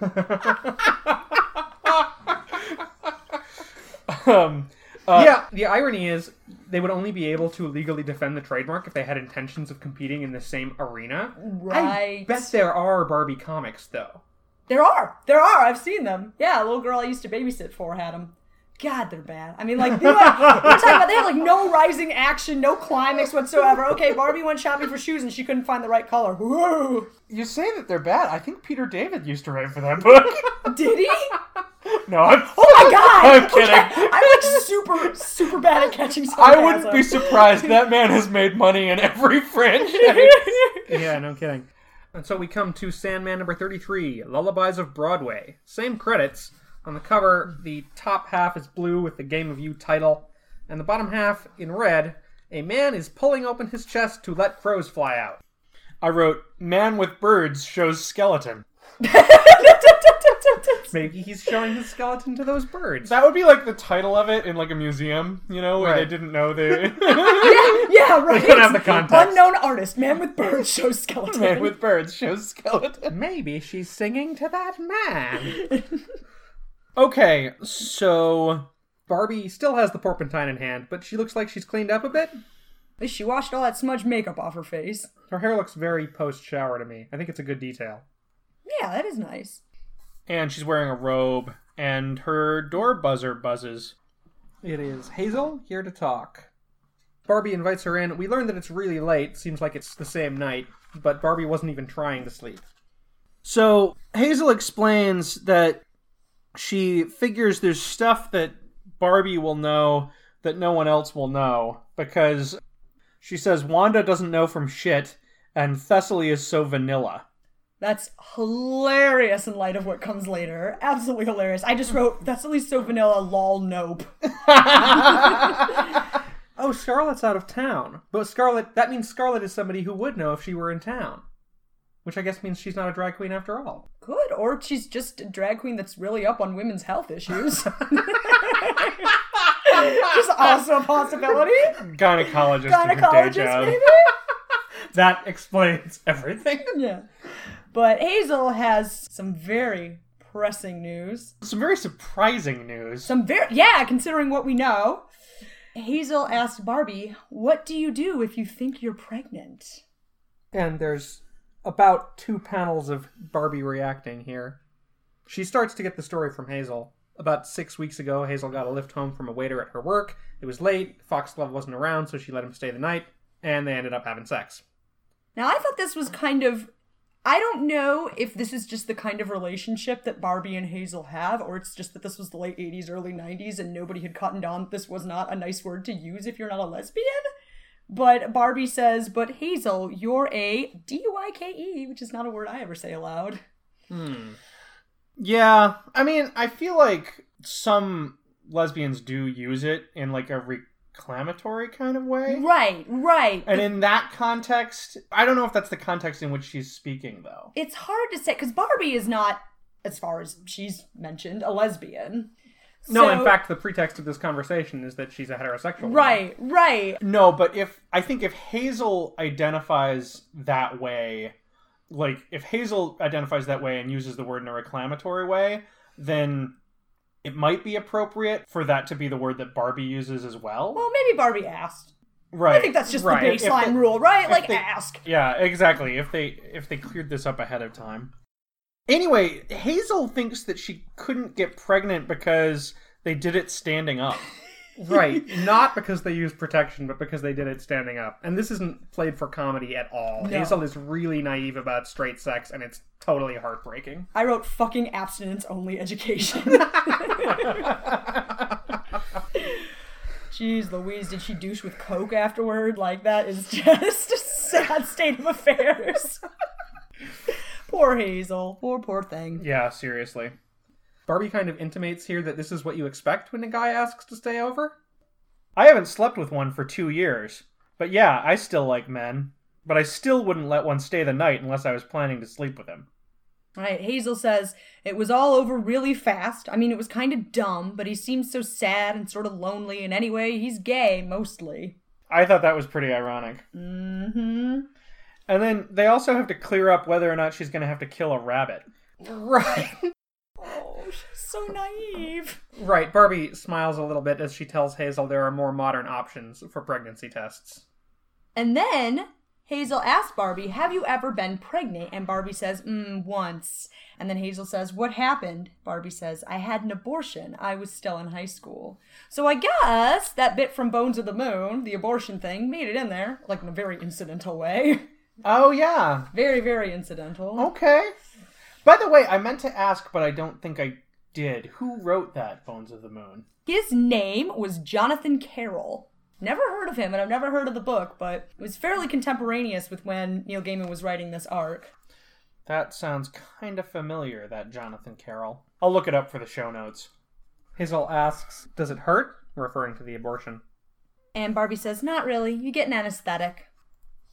Um, yeah, the irony is they would only be able to legally defend the trademark if they had intentions of competing in the same arena. Right. I bet there are Barbie comics though. There are. There are. I've seen them. Yeah, a little girl I used to babysit for had them. God, they're bad. I mean, like, you know what we're talking about? They have, like, no rising action, no climax whatsoever. Okay, Barbie went shopping for shoes and she couldn't find the right color. Whoa. you say that they're bad. I think Peter David used to write for that book. Did he? no, I'm. Oh my god! I'm kidding. Okay, I'm, like, super, super bad at catching *laughs* I wouldn't be surprised. That man has made money in every *laughs* franchise. Yeah, no kidding. And so we come to Sandman number 33, Lullabies of Broadway. Same credits. On the cover, the top half is blue with the Game of You title, and the bottom half in red. A man is pulling open his chest to let crows fly out. I wrote, "Man with birds shows skeleton." *laughs* Maybe he's showing his skeleton to those birds. That would be like the title of it in like a museum, you know, where they didn't know they *laughs* *laughs* yeah, right. don't have the context. Unknown artist, man with bird shows skeleton. man with birds shows skeleton. Maybe she's singing to that man. Okay, so Barbie still has the porpentine in hand, but she looks like she's cleaned up a bit. At least she washed all that smudge makeup off her face. Her hair looks very post shower to me. I think it's a good detail. Yeah, that is nice. and she's wearing a robe, and her door buzzer buzzes. It is Hazel here to talk. Barbie invites her in. We learn that it's really late. Seems like it's the same night, but Barbie wasn't even trying to sleep. So Hazel explains that she figures there's stuff that Barbie will know that no one else will know because she says Wanda doesn't know from shit and Thessaly is so vanilla. That's hilarious in light of what comes later. Absolutely hilarious. I just wrote, that's at so vanilla, lol, nope. *laughs* Oh, Scarlett's out of town. But Scarlett, that means Scarlett is somebody who would know if she were in town. Which I guess means she's not a drag queen after all. Good. Or she's just a drag queen that's really up on women's health issues. *laughs* just also a possibility. Gynecologist, in day Gynecologist, job. maybe? *laughs* That explains everything. Yeah. But Hazel has some very pressing news. Some very surprising news. Some very, yeah, considering what we know. Hazel asked Barbie, What do you do if you think you're pregnant? And there's about two panels of Barbie reacting here. She starts to get the story from Hazel. About six weeks ago, Hazel got a lift home from a waiter at her work. It was late, Foxglove wasn't around, so she let him stay the night, and they ended up having sex. Now, I thought this was kind of. I don't know if this is just the kind of relationship that Barbie and Hazel have, or it's just that this was the late 80s, early 90s, and nobody had cottoned on that this was not a nice word to use if you're not a lesbian. But Barbie says, But Hazel, you're a D Y K E, which is not a word I ever say aloud. Hmm. Yeah, I mean, I feel like some lesbians do use it in like a reclamatory kind of way. Right, right. And in that context, I don't know if that's the context in which she's speaking, though. it's hard to say because Barbie is not, as far as she's mentioned, a lesbian. No, So- in fact, the pretext of this conversation is that she's a heterosexual. woman. Right, right. No, but if I think if Hazel identifies that way, like if Hazel identifies that way and uses the word in a reclamatory way, then it might be appropriate for that to be the word that Barbie uses as well. Well, maybe Barbie asked. right. I think that's just Right. the baseline they- rule, right? Like, they- ask. Yeah, exactly. If they if they cleared this up ahead of time. Anyway, Hazel thinks that she couldn't get pregnant because they did it standing up. *laughs* Right. Not because they used protection, but because they did it standing up. And this isn't played for comedy at all. No. Hazel is really naive about straight sex, and it's totally heartbreaking. I wrote fucking abstinence only education. *laughs* *laughs* Jeez Louise, did she douche with Coke afterward? Like, that is just a sad state of affairs. Poor Hazel. Poor, poor thing. Yeah, seriously. Barbie kind of intimates here that this is what you expect when a guy asks to stay over. I haven't slept with one for two years. But yeah, I still like men. But I still wouldn't let one stay the night unless I was planning to sleep with him. All right, Hazel says it was all over really fast. I mean, it was kind of dumb, but he seems so sad and sort of lonely, and anyway, he's gay mostly. I thought that was pretty ironic. Mm-hmm. And then they also have to clear up whether or not she's going to have to kill a rabbit. Right. Oh, she's so naive. right. Barbie smiles a little bit as she tells Hazel there are more modern options for pregnancy tests. And then Hazel asks Barbie, Have you ever been pregnant? And Barbie says, mm, Once. And then Hazel says, What happened? Barbie says, I had an abortion. I was still in high school. So I guess that bit from Bones of the Moon, the abortion thing, made it in there, like in a very incidental way. *laughs* Oh, yeah. very, very incidental. Okay. By the way, I meant to ask, but I don't think I did. Who wrote that, Bones of the Moon? His name was Jonathan Carroll. Never heard of him, and I've never heard of the book, but it was fairly contemporaneous with when Neil Gaiman was writing this arc. That sounds kind of familiar, that Jonathan Carroll. I'll look it up for the show notes. Hazel asks, Does it hurt? referring to the abortion. And Barbie says, Not really. You get an anesthetic.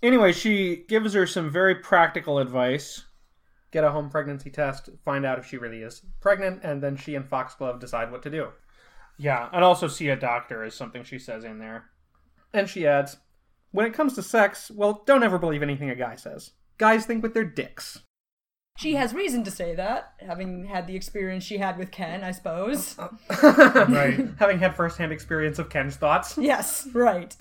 Anyway, she gives her some very practical advice. Get a home pregnancy test, find out if she really is pregnant, and then she and Foxglove decide what to do. Yeah, and also see a doctor is something she says in there. And she adds, When it comes to sex, well, don't ever believe anything a guy says. Guys think with their dicks. She has reason to say that, having had the experience she had with Ken, I suppose. *laughs* Right. Having had firsthand experience of Ken's thoughts. yes, right.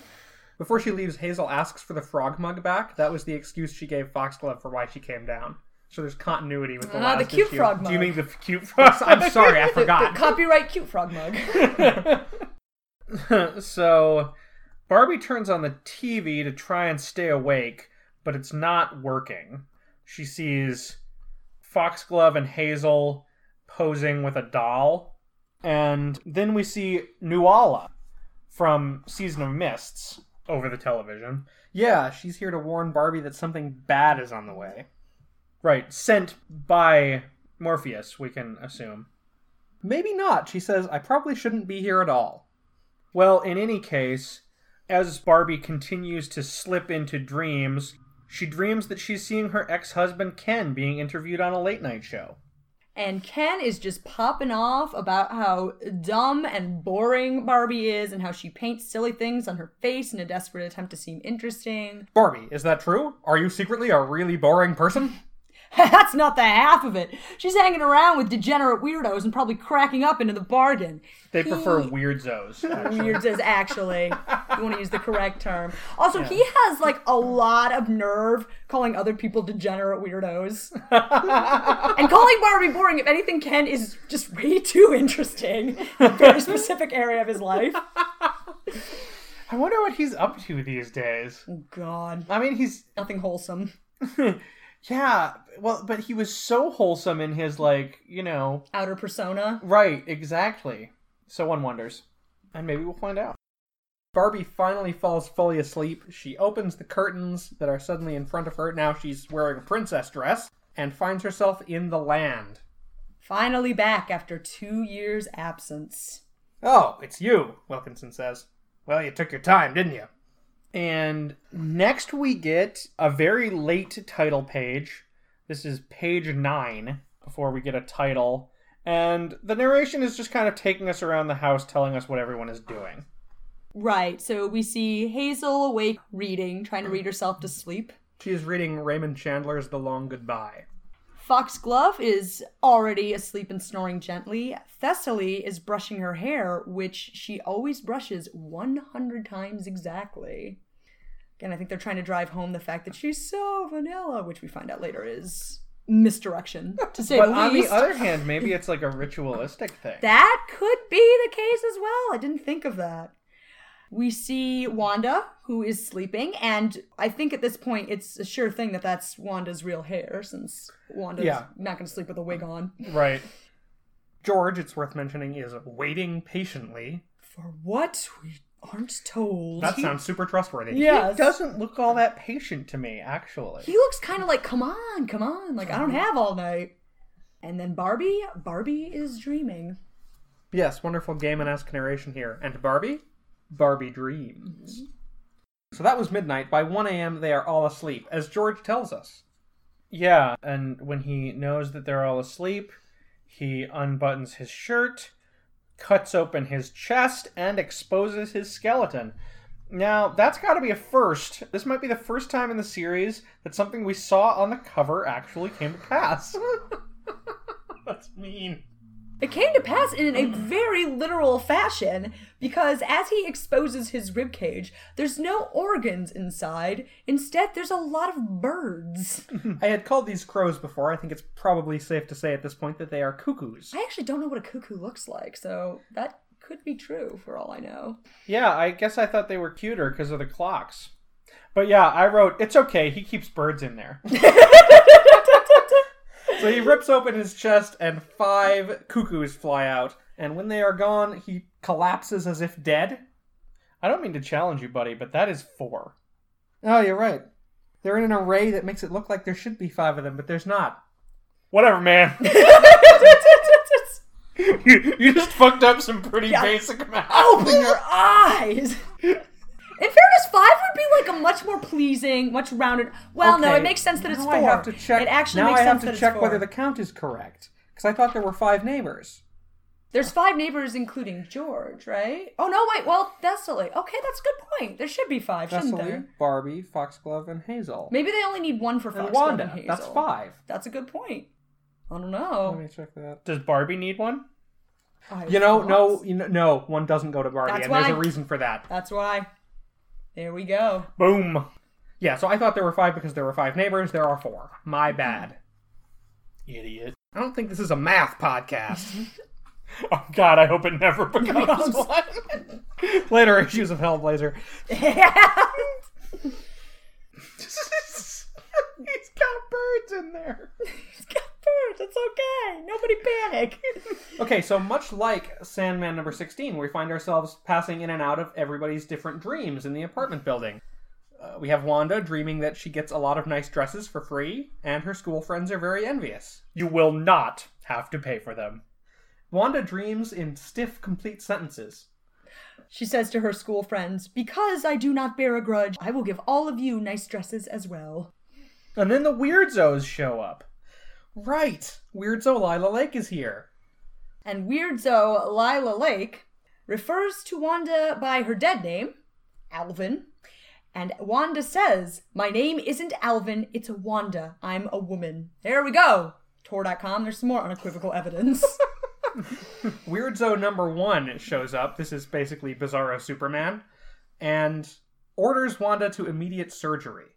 Before she leaves, Hazel asks for the frog mug back. That was the excuse she gave Foxglove for why she came down. So there's continuity with the Ah, last the cute issue. frog Do you mug. mean the cute frog? *laughs* I'm sorry, I The- *laughs* the forgot. *laughs* copyright cute frog mug. so Barbie turns on the TV to try and stay awake, but it's not working. She sees Foxglove and Hazel posing with a doll, and then we see Nuala from Season of Mists over the television. yeah, she's here to warn Barbie that something bad is on the way. Right, sent by Morpheus, we can assume. Maybe not. She says, I probably shouldn't be here at all. Well, in any case, as Barbie continues to slip into dreams, she dreams that she's seeing her ex husband Ken being interviewed on a late night show. And Ken is just popping off about how dumb and boring Barbie is and how she paints silly things on her face in a desperate attempt to seem interesting. Barbie, is that true? Are you secretly a really boring person? *laughs* That's not the half of it. She's hanging around with degenerate weirdos and probably cracking up into the bargain. They He- weird weirdzos. actually. Actually, you want to use the correct term. Also, he has like a lot of nerve calling other people degenerate weirdos. *laughs* and calling Barbie boring, if anything, Ken is just way too interesting a very specific area of his life. I wonder what he's up to these days. Oh, God. I mean, he's. Nothing wholesome. *laughs* Yeah, well, but he was so wholesome in his, like, you know. Outer persona. Right, exactly. So one wonders. And maybe we'll find out. Barbie finally falls fully asleep. She opens the curtains that are suddenly in front of her. Now she's wearing a princess dress and finds herself in the land. Finally back after two years' absence. Oh, it's you, Wilkinson says. Well, you took your time, didn't you? And next we get a very late title page. This is page nine before we get a title. And the narration is just kind of taking us around the house, telling us what everyone is doing. Right, so we see Hazel awake reading, trying to read herself to sleep. She is reading Raymond Chandler's The Long Goodbye. Foxglove is already asleep and snoring gently. Thessaly is brushing her hair, which she always brushes 100 times exactly. Again, I think they're trying to drive home the fact that she's so vanilla, which we find out later is misdirection, to say But the on least. the other hand, maybe *laughs* it's like a ritualistic thing. That could be the case as well. I didn't think of that. We see Wanda, who is sleeping, and I think at this point it's a sure thing that that's Wanda's real hair, since Wanda's Yeah. not going to sleep with a wig on. Right. George, it's worth mentioning, is waiting patiently. For what? We aren't told. That sounds super trustworthy. Yeah, He doesn't look all that patient to me, actually. He looks kind of like, come on, come on. Like, I don't have all night. And then Barbie, Barbie is dreaming. Yes, wonderful Gaimanesque narration here. And Barbie? Barbie dreams. So that was midnight. By 1 a.m., they are all asleep, as George tells us. Yeah, and when he knows that they're all asleep, he unbuttons his shirt, cuts open his chest, and exposes his skeleton. Now, that's got to be a first. This might be the first time in the series that something we saw on the cover actually came to pass. *laughs* That's mean. It came to pass in a mm. very literal fashion because as he exposes his ribcage, there's no organs inside. Instead, there's a lot of birds. *laughs* I had called these crows before. I think it's probably safe to say at this point that they are cuckoos. I actually don't know what a cuckoo looks like, so that could be true for all I know. yeah, I guess I thought they were cuter because of the clocks. But yeah, I wrote, it's okay, he keeps birds in there. *laughs* *laughs* So he rips open his chest, and five cuckoos fly out. And when they are gone, he collapses as if dead. I don't mean to challenge you, buddy, but that is four. Oh, you're right. They're in an array that makes it look like there should be five of them, but there's not. Whatever, man. *laughs* you, you just fucked up some pretty Yeah. basic math. Open your eyes! *laughs* In fairness, five would be like a much more pleasing, much rounded. Well, no, it makes sense that it's now four. I have to check. It actually now makes I have sense to check whether the count is correct because I thought there were five neighbors. There's five neighbors, including George, right? Oh no, wait. Well, Thessaly. Okay, that's a good point. There should be five, shouldn't there? Barbie, Foxglove, and Hazel. Maybe they only need one for and Wanda. and Hazel. That's five. That's a good point. I don't know. Let me check that. Does Barbie need one? I You know, no, you know, no, one doesn't go to Barbie, That's and there's a reason for that. That's why. There we go. Boom. Yeah, so I thought there were five because there were five neighbors. There are four. My mm-hmm. bad. Idiot. I don't think this is a math podcast. *laughs* Oh god, I hope it never *laughs* becomes one. *laughs* Later issues of Hellblazer. He's got birds in there. He's got birds. It's okay. Nobody panic. *laughs* Okay, so much like Sandman number 16, we find ourselves passing in and out of everybody's different dreams in the apartment building. Uh, we have Wanda dreaming that she gets a lot of nice dresses for free, and her school friends are very envious. You will not have to pay for them. Wanda dreams in stiff, complete sentences. She says to her school friends, Because I do not bear a grudge, I will give all of you nice dresses as well. And then the weirdos show up. Right! Weirdo Lila Lake is here. And Weirdzo Lila Lake refers to Wanda by her dead name, Alvin. And Wanda says, My name isn't Alvin, it's Wanda. I'm a woman. There we go. Tor.com, there's some more unequivocal evidence. *laughs* *laughs* Weirdzo number one shows up. This is basically Bizarro Superman. And orders Wanda to immediate surgery.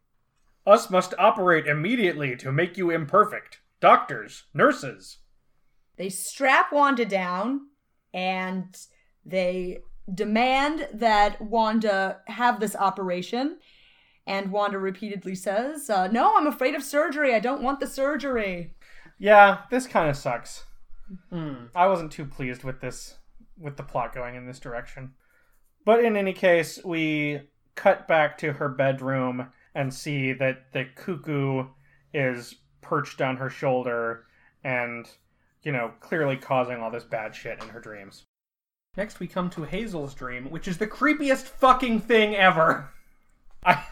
Us must operate immediately to make you imperfect. Doctors, nurses. they strap Wanda down and they demand that Wanda have this operation. And Wanda repeatedly says, uh, No, I'm afraid of surgery. I don't want the surgery. Yeah, this kind of sucks. I wasn't too pleased with this, with the plot going in this direction. But in any case, we cut back to her bedroom and see that the cuckoo is perched on her shoulder and, you know, clearly causing all this bad shit in her dreams. Next, we come to Hazel's dream, which is the creepiest fucking thing ever. *laughs* I,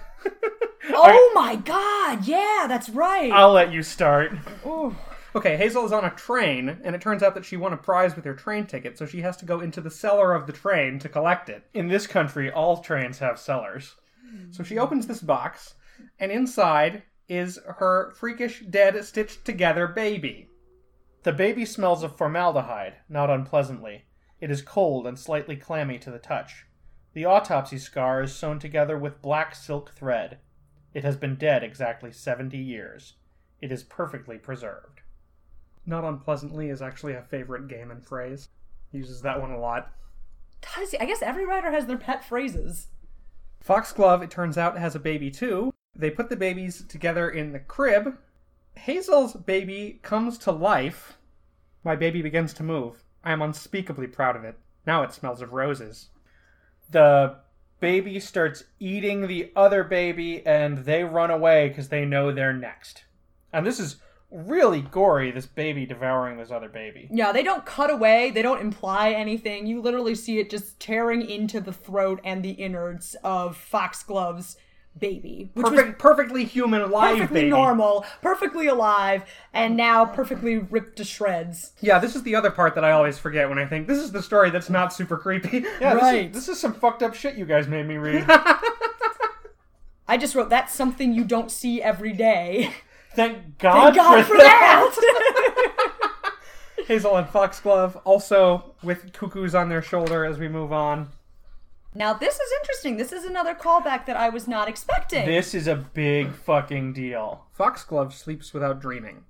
Oh my god, yeah, that's right. I'll let you start. Ooh. Okay, Hazel is on a train, and it turns out that she won a prize with her train ticket, so she has to go into the cellar of the train to collect it. In this country, all trains have cellars. So she opens this box, and inside is her freakish, dead, stitched together baby. The baby smells of formaldehyde, not unpleasantly. It is cold and slightly clammy to the touch. The autopsy scar is sewn together with black silk thread. It has been dead exactly 70 years. It is perfectly preserved. Not unpleasantly is actually a favorite Gaiman phrase. He uses that one a lot. Does he- I guess every writer has their pet phrases. Foxglove, it turns out, has a baby too. They put the babies together in the crib. Hazel's baby comes to life. My baby begins to move. I am unspeakably proud of it. Now it smells of roses. The baby starts eating the other baby and they run away because they know they're next. And this is really gory, this baby devouring this other baby. Yeah, they don't cut away, they don't imply anything. You literally see it just tearing into the throat and the innards of Foxglove's baby. Which was Perfect, perfectly human, live perfectly baby. normal, perfectly alive, and now perfectly ripped to shreds. Yeah, this is the other part that I always forget when I think this is the story that's not super creepy. *laughs* Yeah, this, is, this is some fucked up shit you guys made me read. *laughs* I just wrote that's something you don't see every day. *laughs* Thank God, Thank God for, for that. Hazel and Foxglove also with cuckoos on their shoulder as we move on. Now this is interesting. This is another callback that I was not expecting. This is a big fucking deal. Foxglove sleeps without dreaming.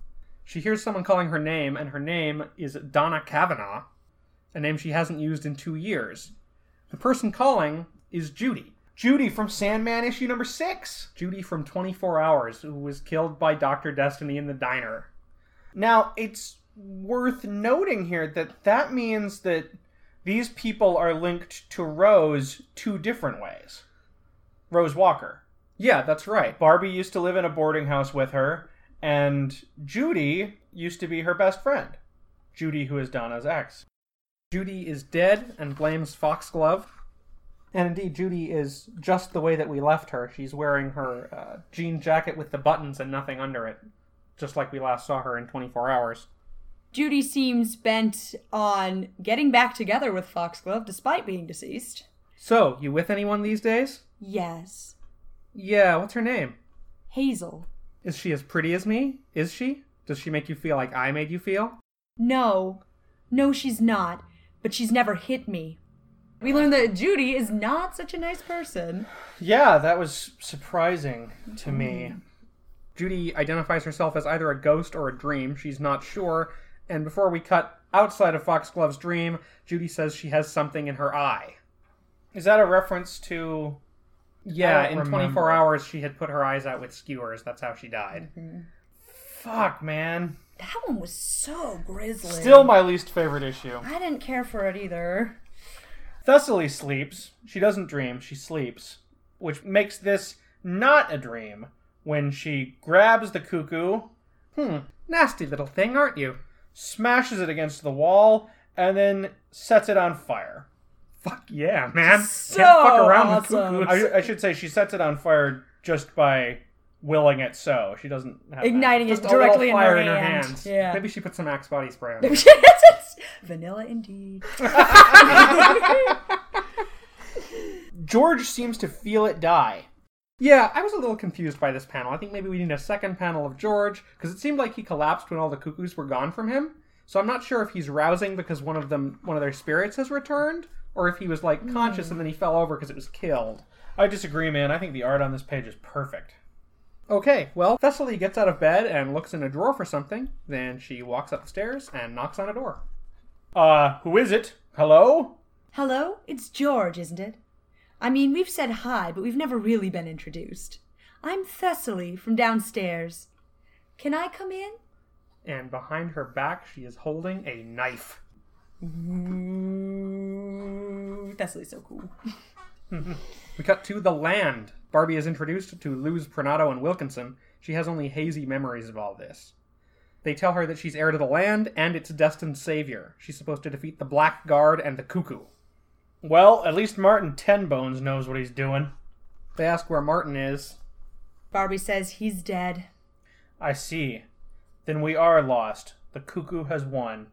She hears someone calling her name, and her name is Donna Cavanagh, a name she hasn't used in two years. The person calling is Judy. Judy from Sandman issue number six. Judy from 24 Hours, who was killed by Dr. Destiny in the diner. Now, it's worth noting here that that means that these people are linked to Rose two different ways. Rose Walker. Yeah, that's right. Barbie used to live in a boarding house with her, and Judy used to be her best friend. Judy, who is Donna's ex. Judy is dead and blames Foxglove. And indeed, Judy is just the way that we left her. She's wearing her uh, jean jacket with the buttons and nothing under it, just like we last saw her in 24 Hours. Judy seems bent on getting back together with Foxglove despite being deceased. So, you with anyone these days? Yes. Yeah, what's her name? Hazel. Is she as pretty as me? Is she? Does she make you feel like I made you feel? No. No, she's not. But she's never hit me. We learned that Judy is not such a nice person. Yeah, that was surprising to me. Mm-hmm. Judy identifies herself as either a ghost or a dream. She's not sure. And before we cut outside of Foxglove's dream, Judy says she has something in her eye. Is that a reference to. Yeah, in don't 24 hours, she had put her eyes out with skewers. That's how she died. Fuck, man. That one was so grisly. Still my least favorite issue. I didn't care for it either. Thessaly sleeps. She doesn't dream, she sleeps. Which makes this not a dream when she grabs the cuckoo, Hmm, nasty little thing, aren't you? Smashes it against the wall, and then sets it on fire. Fuck yeah, man. So Can't fuck around awesome. with cuckoos. I, I should say she sets it on fire just by willing it so. She doesn't have Igniting it Just a little directly in her, in her hand. hands. Yeah. Maybe she put some Axe body spray on it. Vanilla indeed. *laughs* George seems to feel it die. Yeah, I was a little confused by this panel. I think maybe we need a second panel of George because it seemed like he collapsed when all the cuckoos were gone from him. So I'm not sure if he's rousing because one of them, one of their spirits has returned, or if he was like conscious and then he fell over because it was killed. I disagree, man. I think the art on this page is perfect. Okay, well, Thessaly gets out of bed and looks in a drawer for something. Then she walks up the stairs and knocks on a door. Uh, who is it? Hello? Hello? It's George, isn't it? I mean, we've said hi, but we've never really been introduced. I'm Thessaly from downstairs. Can I come in? And behind her back, she is holding a knife. Ooh, Thessaly's so cool. *laughs* We cut to the land. Barbie is introduced to Luz, Prinado, and Wilkinson. She has only hazy memories of all this. They tell her that she's heir to the land and its destined savior. She's supposed to defeat the Black Guard and the Cuckoo. Well, at least Martin Tenbones knows what he's doing. They ask where Martin is. Barbie says he's dead. I see. Then we are lost. The cuckoo has won.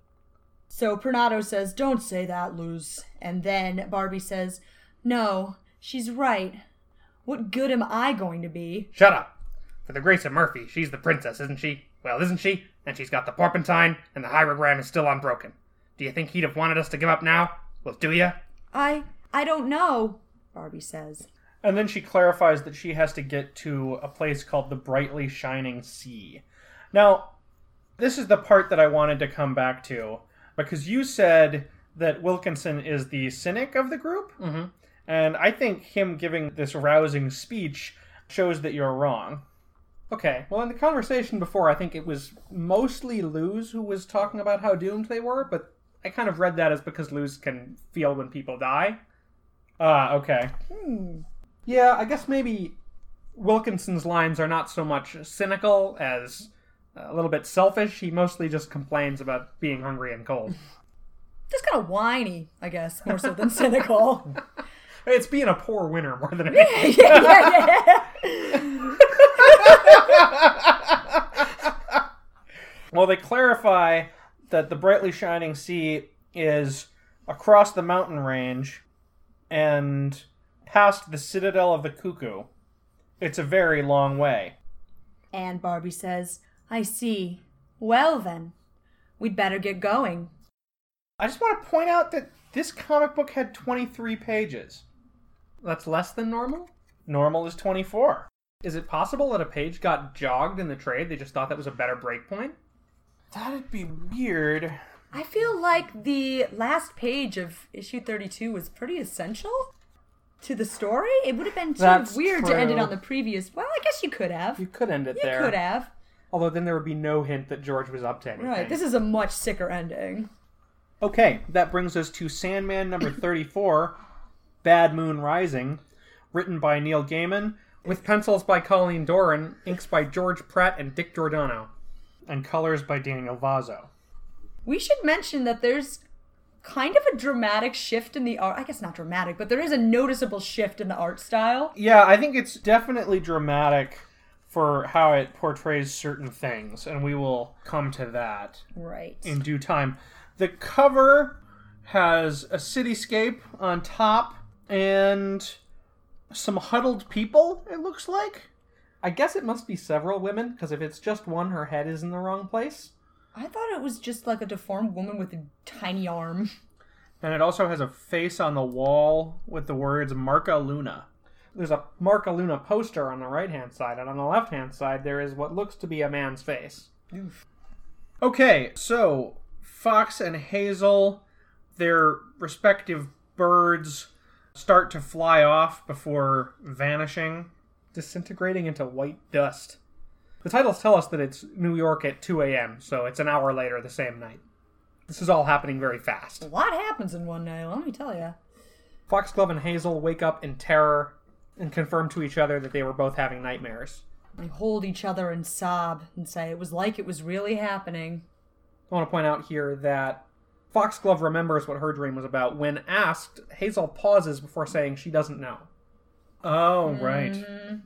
So Prinado says, Don't say that, Luz. And then Barbie says, No, she's right. What good am I going to be? Shut up! For the grace of Murphy, she's the princess, isn't she? Well, isn't she? And she's got the porpentine, and the hierogram is still unbroken. Do you think he'd have wanted us to give up now? Well, do ya? I I don't know, Barbie says. And then she clarifies that she has to get to a place called the Brightly Shining Sea. Now, this is the part that I wanted to come back to because you said that Wilkinson is the cynic of the group. Mhm. And I think him giving this rousing speech shows that you're wrong. Okay, well, in the conversation before, I think it was mostly Luz who was talking about how doomed they were, but I kind of read that as because Luz can feel when people die. Ah, okay. Yeah, I guess maybe Wilkinson's lines are not so much cynical as a little bit selfish. He mostly just complains about being hungry and cold. *laughs* Just kind of whiny, I guess, more so than cynical. *laughs* it's being a poor winner more than *laughs* anything. yeah, yeah, yeah. Well, they clarify that the brightly shining sea is across the mountain range and past the citadel of the cuckoo. It's a very long way. And Barbie says, I see. Well then, we'd better get going. I just want to point out that this comic book had 23 pages. That's less than normal? Normal is 24. Is it possible that a page got jogged in the trade? They just thought that was a better breakpoint? That'd be weird. I feel like the last page of issue 32 was pretty essential to the story. It would have been too That's weird to end it on the previous. Well, I guess you could have. You could end it You there. You could have. Although then there would be no hint that George was up to anything. Right. This is a much sicker ending. Okay, that brings us to Sandman number *coughs* 34, Bad Moon Rising, written by Neil Gaiman With pencils by Colleen Doran, inks by George Pratt and Dick Giordano. And colors by Daniel Vozzo. We should mention that there's kind of a dramatic shift in the art. I guess not dramatic, but there is a noticeable shift in the art style. Yeah, I think it's definitely dramatic for how it portrays certain things, and we will come to that Right. in due time. The cover has a cityscape on top and some huddled people, it looks like. I guess it must be several women, because if it's just one, her head is in the wrong place. I thought it was just like a deformed woman with a tiny arm. And it also has a face on the wall with the words Marca Luna. There's a Marca Luna poster on the right hand side, and on the left hand side, there is what looks to be a man's face. Okay, so Fox and Hazel, their respective birds, start to fly off before vanishing. Disintegrating into white dust. The titles tell us that it's New York at 2 a.m., so it's an hour later the same night. This is all happening very fast. A lot happens in one night, let me tell you. Foxglove and Hazel wake up in terror and confirm to each other that they were both having nightmares. They hold each other and sob and say it was like it was really happening. I want to point out here that Foxglove remembers what her dream was about. When asked, Hazel pauses before saying she doesn't know. Oh, mm. right.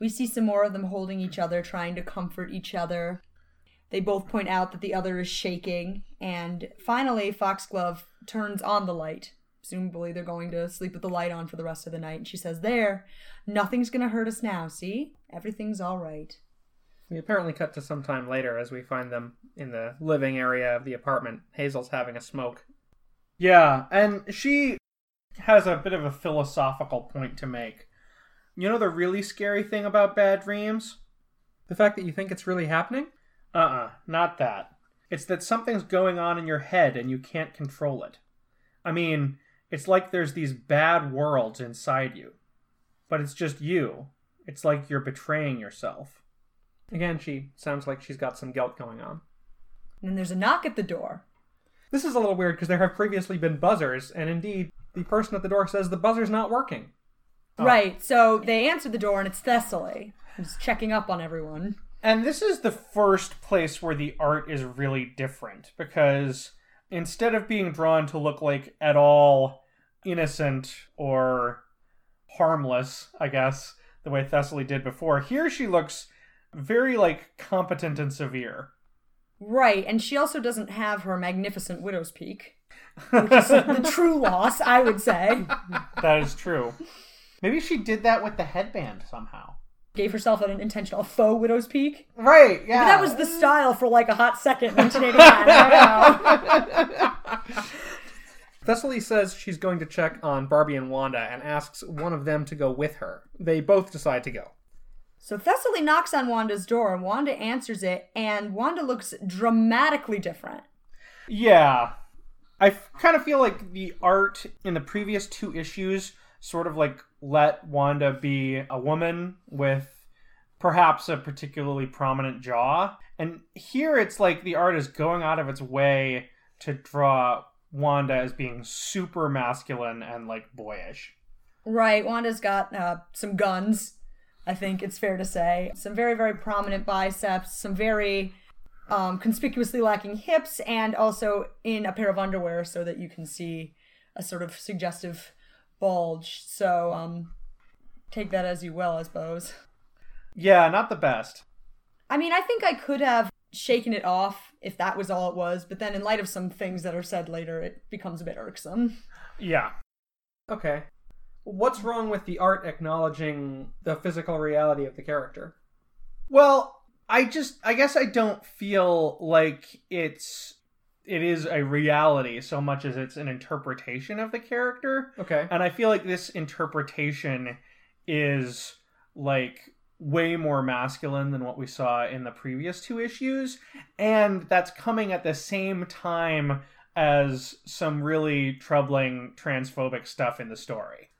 We see some more of them holding each other, trying to comfort each other. They both point out that the other is shaking, and finally, Foxglove turns on the light. Presumably, they're going to sleep with the light on for the rest of the night. And she says, There, nothing's going to hurt us now, see? Everything's all right. We apparently cut to some time later as we find them in the living area of the apartment. Hazel's having a smoke. Yeah, and she has a bit of a philosophical point to make. You know the really scary thing about bad dreams? The fact that you think it's really happening? Uh uh not that. It's that something's going on in your head and you can't control it. I mean, it's like there's these bad worlds inside you. But it's just you. It's like you're betraying yourself. Again, she sounds like she's got some guilt going on. And then there's a knock at the door. This is a little weird because there have previously been buzzers, and indeed, the person at the door says the buzzer's not working. Oh. Right, so they answer the door, and it's Thessaly, who's checking up on everyone. And this is the first place where the art is really different because instead of being drawn to look like at all innocent or harmless, I guess, the way Thessaly did before, here she looks very like competent and severe. Right, and she also doesn't have her magnificent widow's peak, which is the true loss, I would say. *laughs* That is true. Maybe she did that with the headband somehow. Gave herself an intentional faux widow's peak. Right, yeah. But that was the style for like a hot second in 1989. I don't know. *laughs* Thessaly says she's going to check on Barbie and Wanda and asks one of them to go with her. They both decide to go. So Thessaly knocks on Wanda's door, and Wanda answers it, and Wanda looks dramatically different. Yeah. I kind of feel like the art in the previous two issues sort of like let Wanda be a woman with perhaps a particularly prominent jaw. And here it's like the art is going out of its way to draw Wanda as being super masculine and like boyish. Right, Wanda's got uh, some guns, I think it's fair to say. Some very, very prominent biceps, some very um, conspicuously lacking hips, and also in a pair of underwear so that you can see a sort of suggestive bulge. So, um, take that as you will, I suppose. Yeah, not the best. I mean, I think I could have shaken it off if that was all it was, but then in light of some things that are said later, it becomes a bit irksome. Yeah. Okay. What's wrong with the art acknowledging the physical reality of the character? Well, I just I guess I don't feel like it's it is a reality so much as it's an interpretation of the character. Okay. And I feel like this interpretation is like way more masculine than what we saw in the previous two issues. And that's coming at the same time as some really troubling transphobic stuff in the story.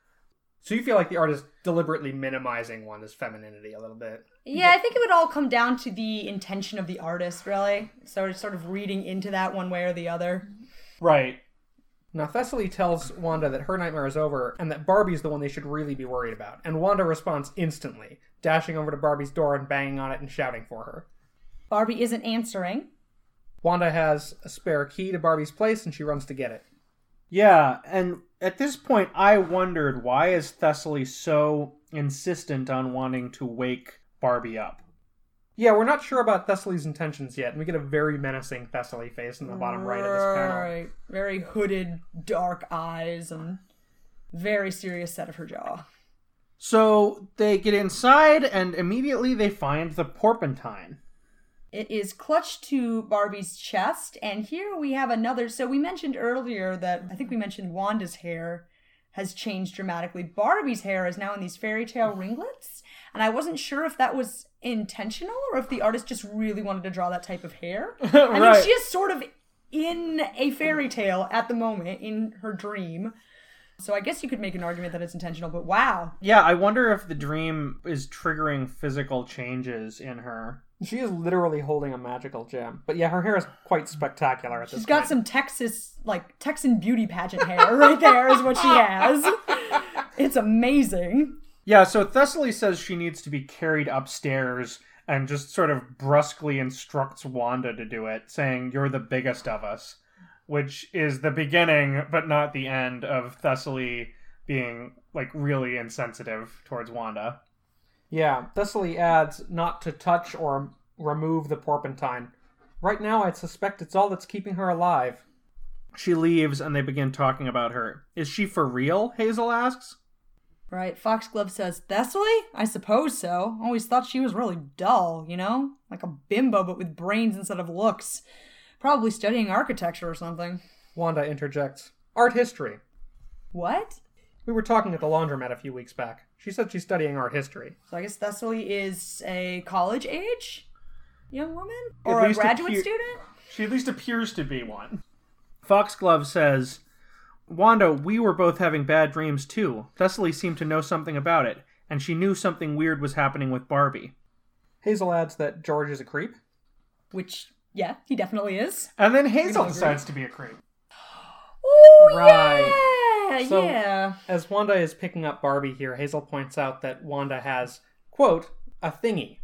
So you feel like the art is deliberately minimizing Wanda's femininity a little bit. Yeah, I think it would all come down to the intention of the artist, really. So it's sort of reading into that one way or the other. Right. Now Thessaly tells Wanda that her nightmare is over and that Barbie's the one they should really be worried about. And Wanda responds instantly, dashing over to Barbie's door and banging on it and shouting for her. Barbie isn't answering. Wanda has a spare key to Barbie's place and she runs to get it. Yeah, and at this point I wondered why is Thessaly so insistent on wanting to wake Barbie up? Yeah, we're not sure about Thessaly's intentions yet, and we get a very menacing Thessaly face in the bottom right of this panel. Right. Very hooded, dark eyes, and very serious set of her jaw. So they get inside and immediately they find the porpentine. It is clutched to Barbie's chest, and here we have another. So we mentioned earlier that I think we mentioned Wanda's hair has changed dramatically. Barbie's hair is now in these fairy tale ringlets, and I wasn't sure if that was intentional or if the artist just really wanted to draw that type of hair. *laughs* I mean, she is sort of in a fairy tale at the moment in her dream. So I guess you could make an argument that it's intentional, but wow. Yeah, I wonder if the dream is triggering physical changes in her. She is literally holding a magical gem. But yeah, her hair is quite spectacular at this She's got point. some Texas, like Texan beauty pageant hair right there, is what she has. *laughs* It's amazing. Yeah, so Thessaly says she needs to be carried upstairs and just sort of brusquely instructs Wanda to do it, saying, You're the biggest of us, which is the beginning, but not the end, of Thessaly being, like, really insensitive towards Wanda. Yeah, Thessaly adds not to touch or remove the porpentine. Right now, I'd suspect it's all that's keeping her alive. She leaves and they begin talking about her. Is she for real? Hazel asks. Right, Foxglove says, Thessaly? I suppose so. Always thought she was really dull, you know? Like a bimbo, but with brains instead of looks. Probably studying architecture or something. Wanda interjects. Art history. What? We were talking at the laundromat a few weeks back. She said she's studying art history. So I guess Thessaly is a college age young woman? Or a graduate appear- student? She at least appears to be one. Foxglove says, Wanda, we were both having bad dreams too. Thessaly seemed to know something about it, and she knew something weird was happening with Barbie. Hazel adds that George is a creep. Which, yeah, he definitely is. And then Hazel decides to be a creep. *gasps* Oh, Right. Yeah, So- yeah. As Wanda is picking up Barbie here, Hazel points out that Wanda has, quote, a thingy.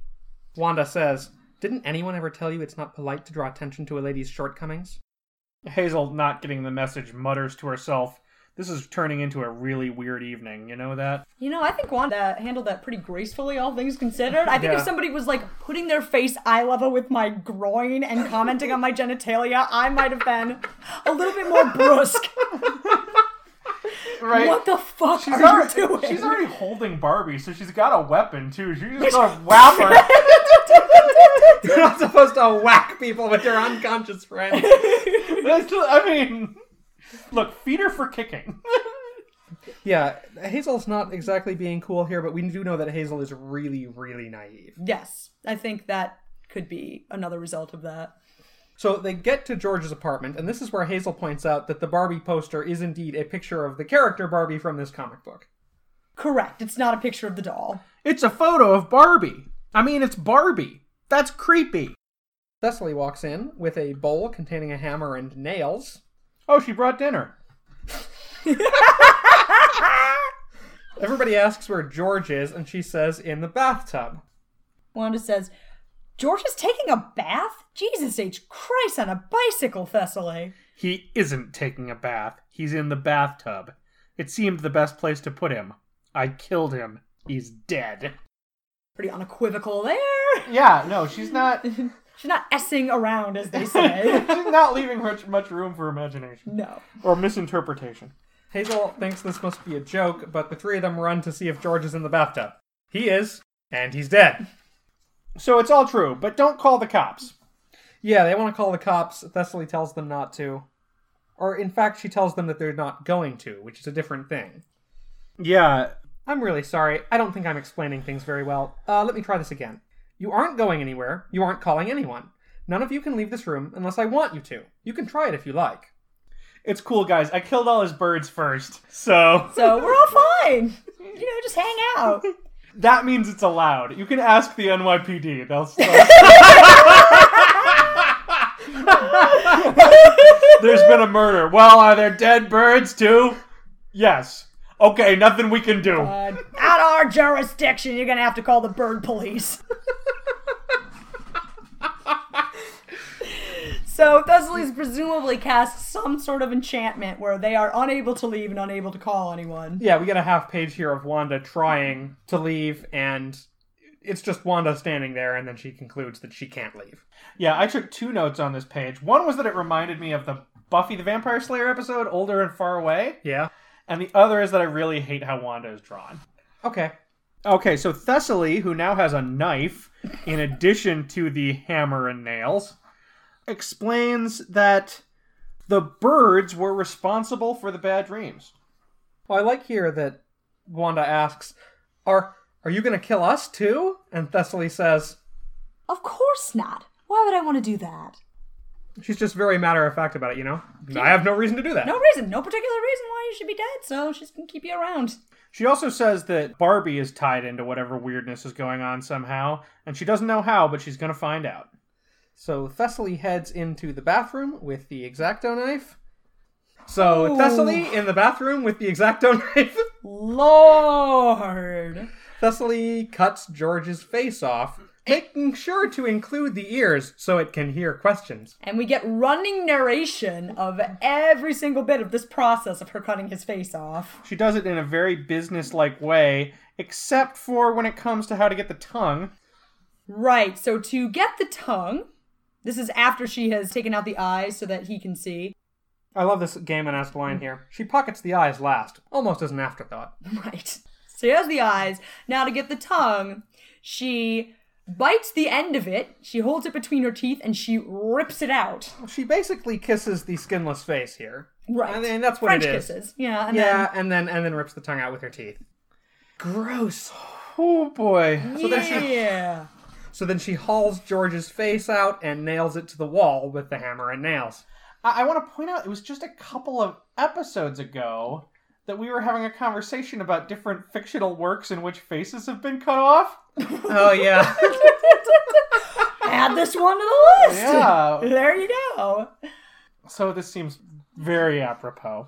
Wanda says, Didn't anyone ever tell you it's not polite to draw attention to a lady's shortcomings? Hazel, not getting the message, mutters to herself, This is turning into a really weird evening, you know that? You know, I think Wanda handled that pretty gracefully, all things considered. I think Yeah. if somebody was like putting their face eye level with my groin and commenting on my genitalia, I might have been a little bit more brusque. *laughs* Right. What the fuck She's are already, you doing? she's already holding Barbie, so she's got a weapon too. She's just gonna whap her. *laughs* You're not supposed to whack people with your unconscious friends. That's- I mean, look, feed her for kicking. *laughs* yeah, Hazel's not exactly being cool here, but we do know that Hazel is really, really naive. yes, I think that could be another result of that. So they get to George's apartment, and this is where Hazel points out that the Barbie poster is indeed a picture of the character Barbie from this comic book. Correct. It's not a picture of the doll. It's a photo of Barbie. I mean, it's Barbie. That's creepy. Thessaly walks in with a bowl containing a hammer and nails. Oh, she brought dinner. Everybody asks where George is, and she says in the bathtub. Wanda says, George is taking a bath? Jesus H. Christ on a bicycle, Thessaly. He isn't taking a bath. He's in the bathtub. It seemed the best place to put him. I killed him. He's dead. Pretty unequivocal there. Yeah, no, she's not. *laughs* She's not essing around, as they *laughs* say. She's not leaving much much room for imagination no. or misinterpretation. Hazel thinks this must be a joke, but the three of them run to see if George is in the bathtub. He is, and he's dead. So it's all true, but don't call the cops. Yeah, they want to call the cops. Thessaly tells them not to. Or, in fact, she tells them that they're not going to, which is a different thing. Yeah, I'm really sorry. I don't think I'm explaining things very well. Uh, let me try this again. You aren't going anywhere. You aren't calling anyone. None of you can leave this room unless I want you to. You can try it if you like. it's cool, guys. I killed all his birds first, so So we're all *laughs* fine. You know, just hang out. *laughs* that means it's allowed. You can ask the NYPD. They'll. *laughs* There's been a murder. Well, are there dead birds too? Yes. Okay, nothing we can do. Uh, out of our jurisdiction, you're gonna have to call the bird police. So Thessaly's presumably cast some sort of enchantment where they are unable to leave and unable to call anyone. Yeah, we get a half page here of Wanda trying to leave, and it's just Wanda standing there, and then she concludes that she can't leave. Yeah, I took two notes on this page. One was that it reminded me of the Buffy the Vampire Slayer episode, Older and Far Away. Yeah? And the other is that I really hate how Wanda is drawn. Okay. Okay, so Thessaly, who now has a knife in addition to the hammer and nails, explains that the birds were responsible for the bad dreams. Well, I like here that Wanda asks, Are are you gonna kill us too? And Thessaly says, Of course not. Why would I want to do that? She's just very matter of fact about it, you know? I have no reason to do that. No reason, no particular reason why you should be dead, so she's gonna keep you around. She also says that Barbie is tied into whatever weirdness is going on somehow, and she doesn't know how, but she's going to find out. So Thessaly heads into the bathroom with the exacto knife. So Ooh. Thessaly in the bathroom with the exacto *laughs* knife. Lord. Thessaly cuts George's face off, making sure to include the ears so it can hear questions. And we get running narration of every single bit of this process of her cutting his face off. She does it in a very business-like way, except for when it comes to how to get the tongue. Right, so to get the tongue, this is after she has taken out the eyes so that he can see. I love this Gaiman-esque line here. She pockets the eyes last, almost as an afterthought. *laughs* Right. So he has the eyes. Now to get the tongue, she bites the end of it, she holds it between her teeth, and she rips it out. She basically kisses the skinless face here. Right. And, and that's what French it is. kisses. Yeah, and Yeah, and then and then rips the tongue out with her teeth. Gross. Oh boy. then So yeah. So then she hauls George's face out and nails it to the wall with the hammer and nails. I, I want to point out it was just a couple of episodes ago that we were having a conversation about different fictional works in which faces have been cut off. Oh yeah. *laughs* Add this one to the list. Yeah. *laughs* There you go. So this seems very apropos.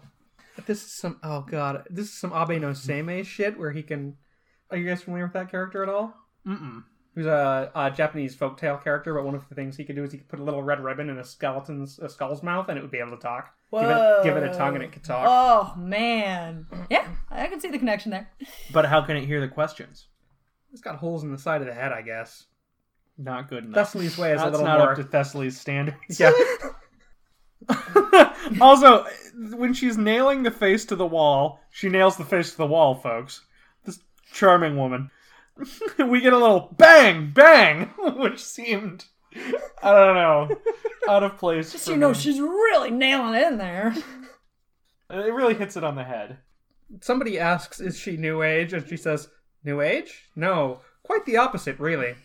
But this is some oh god. This is some Abe no Seimei shit where he can Are you guys familiar with that character at all? Mm-mm. Who's a, a Japanese folktale character, but one of the things he could do is he could put a little red ribbon in a skeleton's a skull's mouth and it would be able to talk. Give it, give it a tongue and it could talk. Oh man. Yeah, I can see the connection there. But how can it hear the questions? It's got holes in the side of the head, I guess. Not good enough. Thessaly's way is a That's little not more. up to Thessaly's standards. Yeah. *laughs* also, when she's nailing the face to the wall, she nails the face to the wall, folks. This charming woman. *laughs* we get a little bang, bang, *laughs* which seemed, I don't know, out of place. Just for so you know, me. she's really nailing it in there. It really hits it on the head. Somebody asks, "Is she New Age?" and she says, "New Age? No, quite the opposite, really."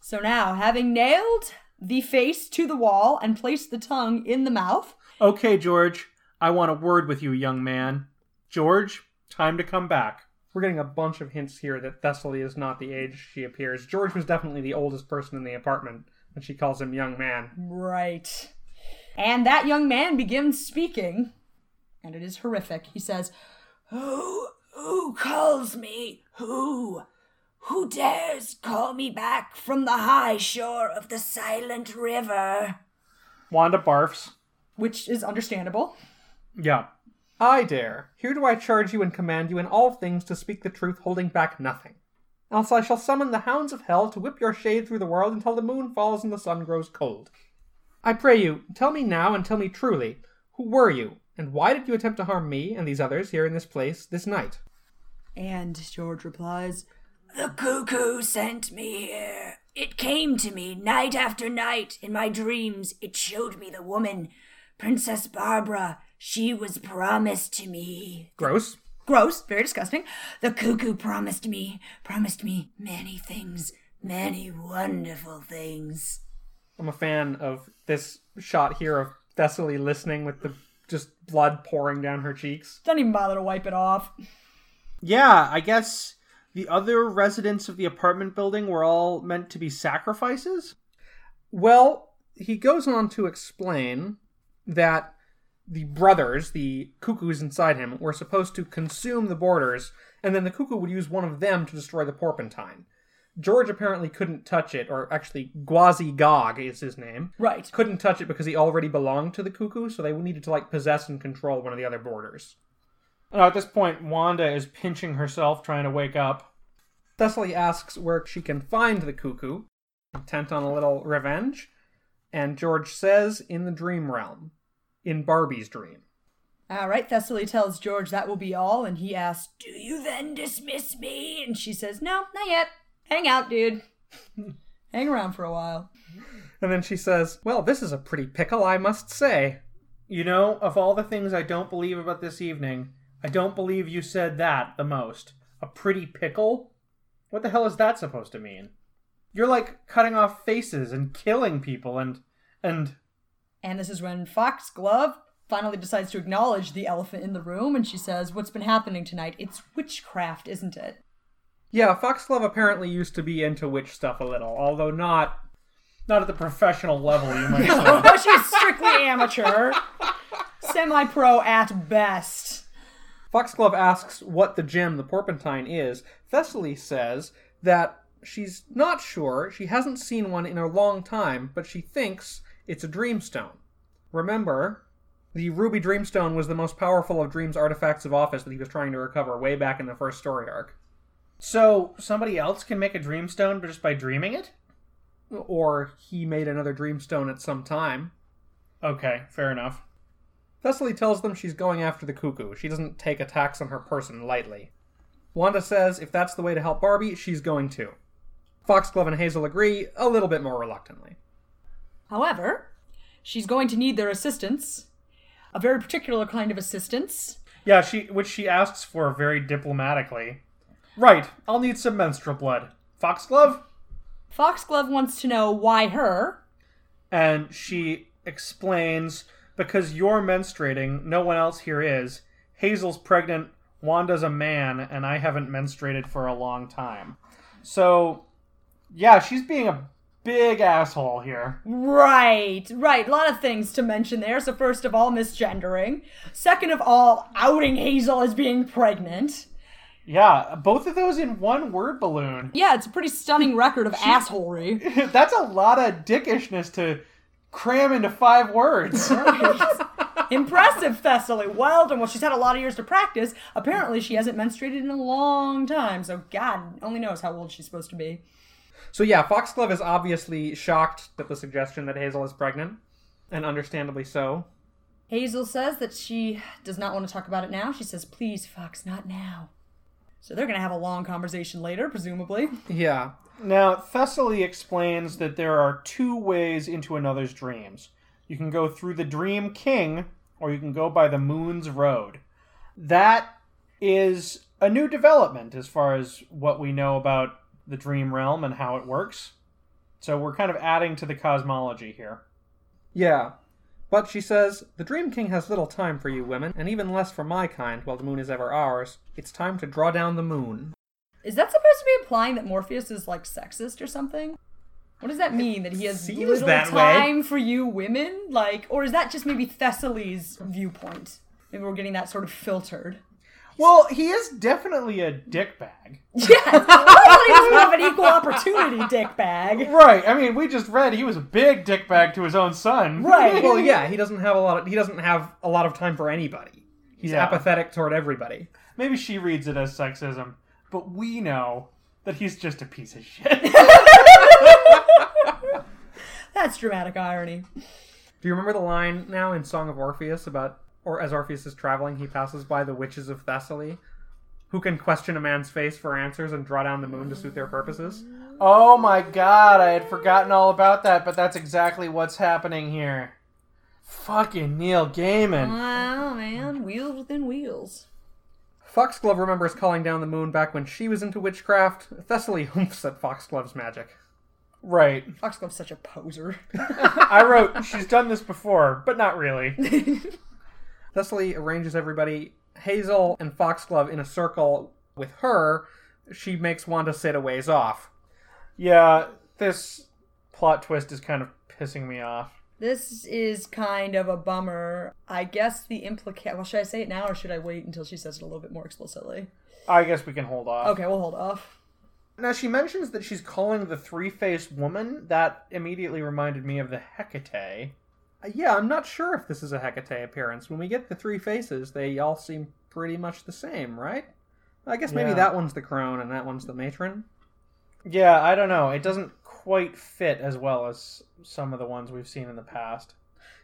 So now, having nailed the face to the wall and placed the tongue in the mouth, Okay, George, I want a word with you, young man. George, time to come back. We're getting a bunch of hints here that Thessaly is not the age she appears. George was definitely the oldest person in the apartment, and she calls him young man. right. And that young man begins speaking, and it is horrific. He says, Who, who calls me? Who? Who dares call me back from the high shore of the silent river? Wanda barfs. Which is understandable. Yeah. I dare. Here do I charge you and command you in all things to speak the truth, holding back nothing. Else I shall summon the hounds of hell to whip your shade through the world until the moon falls and the sun grows cold. I pray you, tell me now and tell me truly, who were you, and why did you attempt to harm me and these others here in this place this night? And George replies, The cuckoo sent me here. It came to me night after night in my dreams. It showed me the woman, Princess Barbara. She was promised to me. Gross. Gross, very disgusting. The cuckoo promised me, promised me many things, many wonderful things. I'm a fan of this shot here of Thessaly listening with the just blood pouring down her cheeks. Don't even bother to wipe it off. Yeah, I guess the other residents of the apartment building were all meant to be sacrifices? Well, he goes on to explain that the brothers, the cuckoos inside him, were supposed to consume the boarders, and then the cuckoo would use one of them to destroy the porpentine. George apparently couldn't touch it, or actually, Gwazi Gog is his name. Right. Couldn't touch it because he already belonged to the cuckoo, so they needed to like possess and control one of the other boarders. Now, at this point, Wanda is pinching herself, trying to wake up. Thessaly asks where she can find the cuckoo, intent on a little revenge, and George says in the dream realm, in Barbie's dream. All right, Thessaly tells George that will be all, and he asks, Do you then dismiss me? And she says, No, not yet. Hang out, dude. *laughs* Hang around for a while. And then she says, Well, this is a pretty pickle, I must say. You know, of all the things I don't believe about this evening, I don't believe you said that the most. A pretty pickle? What the hell is that supposed to mean? You're like cutting off faces and killing people and and And this is when Foxglove finally decides to acknowledge the elephant in the room, and she says, What's been happening tonight? It's witchcraft, isn't it? Yeah, Foxglove apparently used to be into witch stuff a little, although not. not at the professional level you might *laughs* say. She's strictly amateur, semi pro at best. Foxglove asks what the gem, the porpentine, is. Thessaly says that she's not sure, she hasn't seen one in a long time, but she thinks it's a dreamstone. Remember, the ruby dreamstone was the most powerful of Dream's artifacts of office that he was trying to recover way back in the first story arc. so somebody else can make a dreamstone just by dreaming it? Or he made another dreamstone at some time. Okay, fair enough. Thessaly tells them she's going after the cuckoo. She doesn't take attacks on her person lightly. Wanda says if that's the way to help Barbie, she's going to. Foxglove and Hazel agree, a little bit more reluctantly. However, she's going to need their assistance, a very particular kind of assistance. Yeah, she which she asks for very diplomatically. Right, I'll need some menstrual blood. Foxglove? Foxglove wants to know why her, And she explains because you're menstruating, no one else here is. Hazel's pregnant, Wanda's a man, and I haven't menstruated for a long time. So, yeah, she's being a big asshole here. Right, right. A lot of things to mention there. So, first of all, misgendering. Second of all, outing Hazel as being pregnant. Yeah, both of those in one word balloon. Yeah, it's a pretty stunning record of assholery. *laughs* That's a lot of dickishness to cram into five words. *laughs* Impressive, Thessaly. Well done. Well, she's had a lot of years to practice. Apparently, she hasn't menstruated in a long time. So, God only knows how old she's supposed to be. So yeah, Foxglove is obviously shocked at the suggestion that Hazel is pregnant, and understandably so. Hazel says that she does not want to talk about it now. She says, please, Fox, not now. So they're going to have a long conversation later, presumably. Yeah. Now, Thessaly explains that there are two ways into another's dreams. You can go through the Dream King, or you can go by the Moon's Road. That is a new development as far as what we know about the Dream Realm and how it works. So we're kind of adding to the cosmology here. Yeah. But she says, The Dream King has little time for you women, and even less for my kind while the moon is ever ours. It's time to draw down the moon. Is that supposed to be implying that Morpheus is like sexist or something? What does that mean? That he has little that way. time for you women? Like, or is that just maybe Thessaly's viewpoint? Maybe we're getting that sort of filtered. Well, he is definitely a dickbag. *laughs* Yes, nobody doesn't have an equal opportunity dick bag. Right. I mean, we just read he was a big dickbag to his own son. Right. *laughs* well, yeah, he doesn't have a lot. Of, he doesn't have a lot of time for anybody. He's Yeah. apathetic toward everybody. Maybe she reads it as sexism, but we know that he's just a piece of shit. *laughs* That's dramatic irony. Do you remember the line now in Song of Orpheus about, or as Orpheus is traveling, he passes by the witches of Thessaly, who can question a man's face for answers and draw down the moon to suit their purposes? oh my god, I had forgotten all about that, but that's exactly what's happening here. Fucking Neil Gaiman. Wow, man, wheels within wheels. Foxglove remembers calling down the moon back when she was into witchcraft. Thessaly humps at Foxglove's magic. Right. Foxglove's such a poser. *laughs* I wrote, she's done this before, but not really. *laughs* Thessaly arranges everybody, Hazel and Foxglove, in a circle with her. She makes Wanda sit a ways off. Yeah, this plot twist is kind of pissing me off. This is kind of a bummer. I guess the implica Well, should I say it now or should I wait until she says it a little bit more explicitly? I guess we can hold off. Okay, we'll hold off. Now, she mentions that she's calling the three faced woman. That immediately reminded me of the Hecate. Uh, Yeah, I'm not sure if this is a Hecate appearance. When we get the three faces, they all seem pretty much the same, right? I guess maybe Yeah. that one's the crone and that one's the matron. Yeah, I don't know. It doesn't quite fit as well as some of the ones we've seen in the past.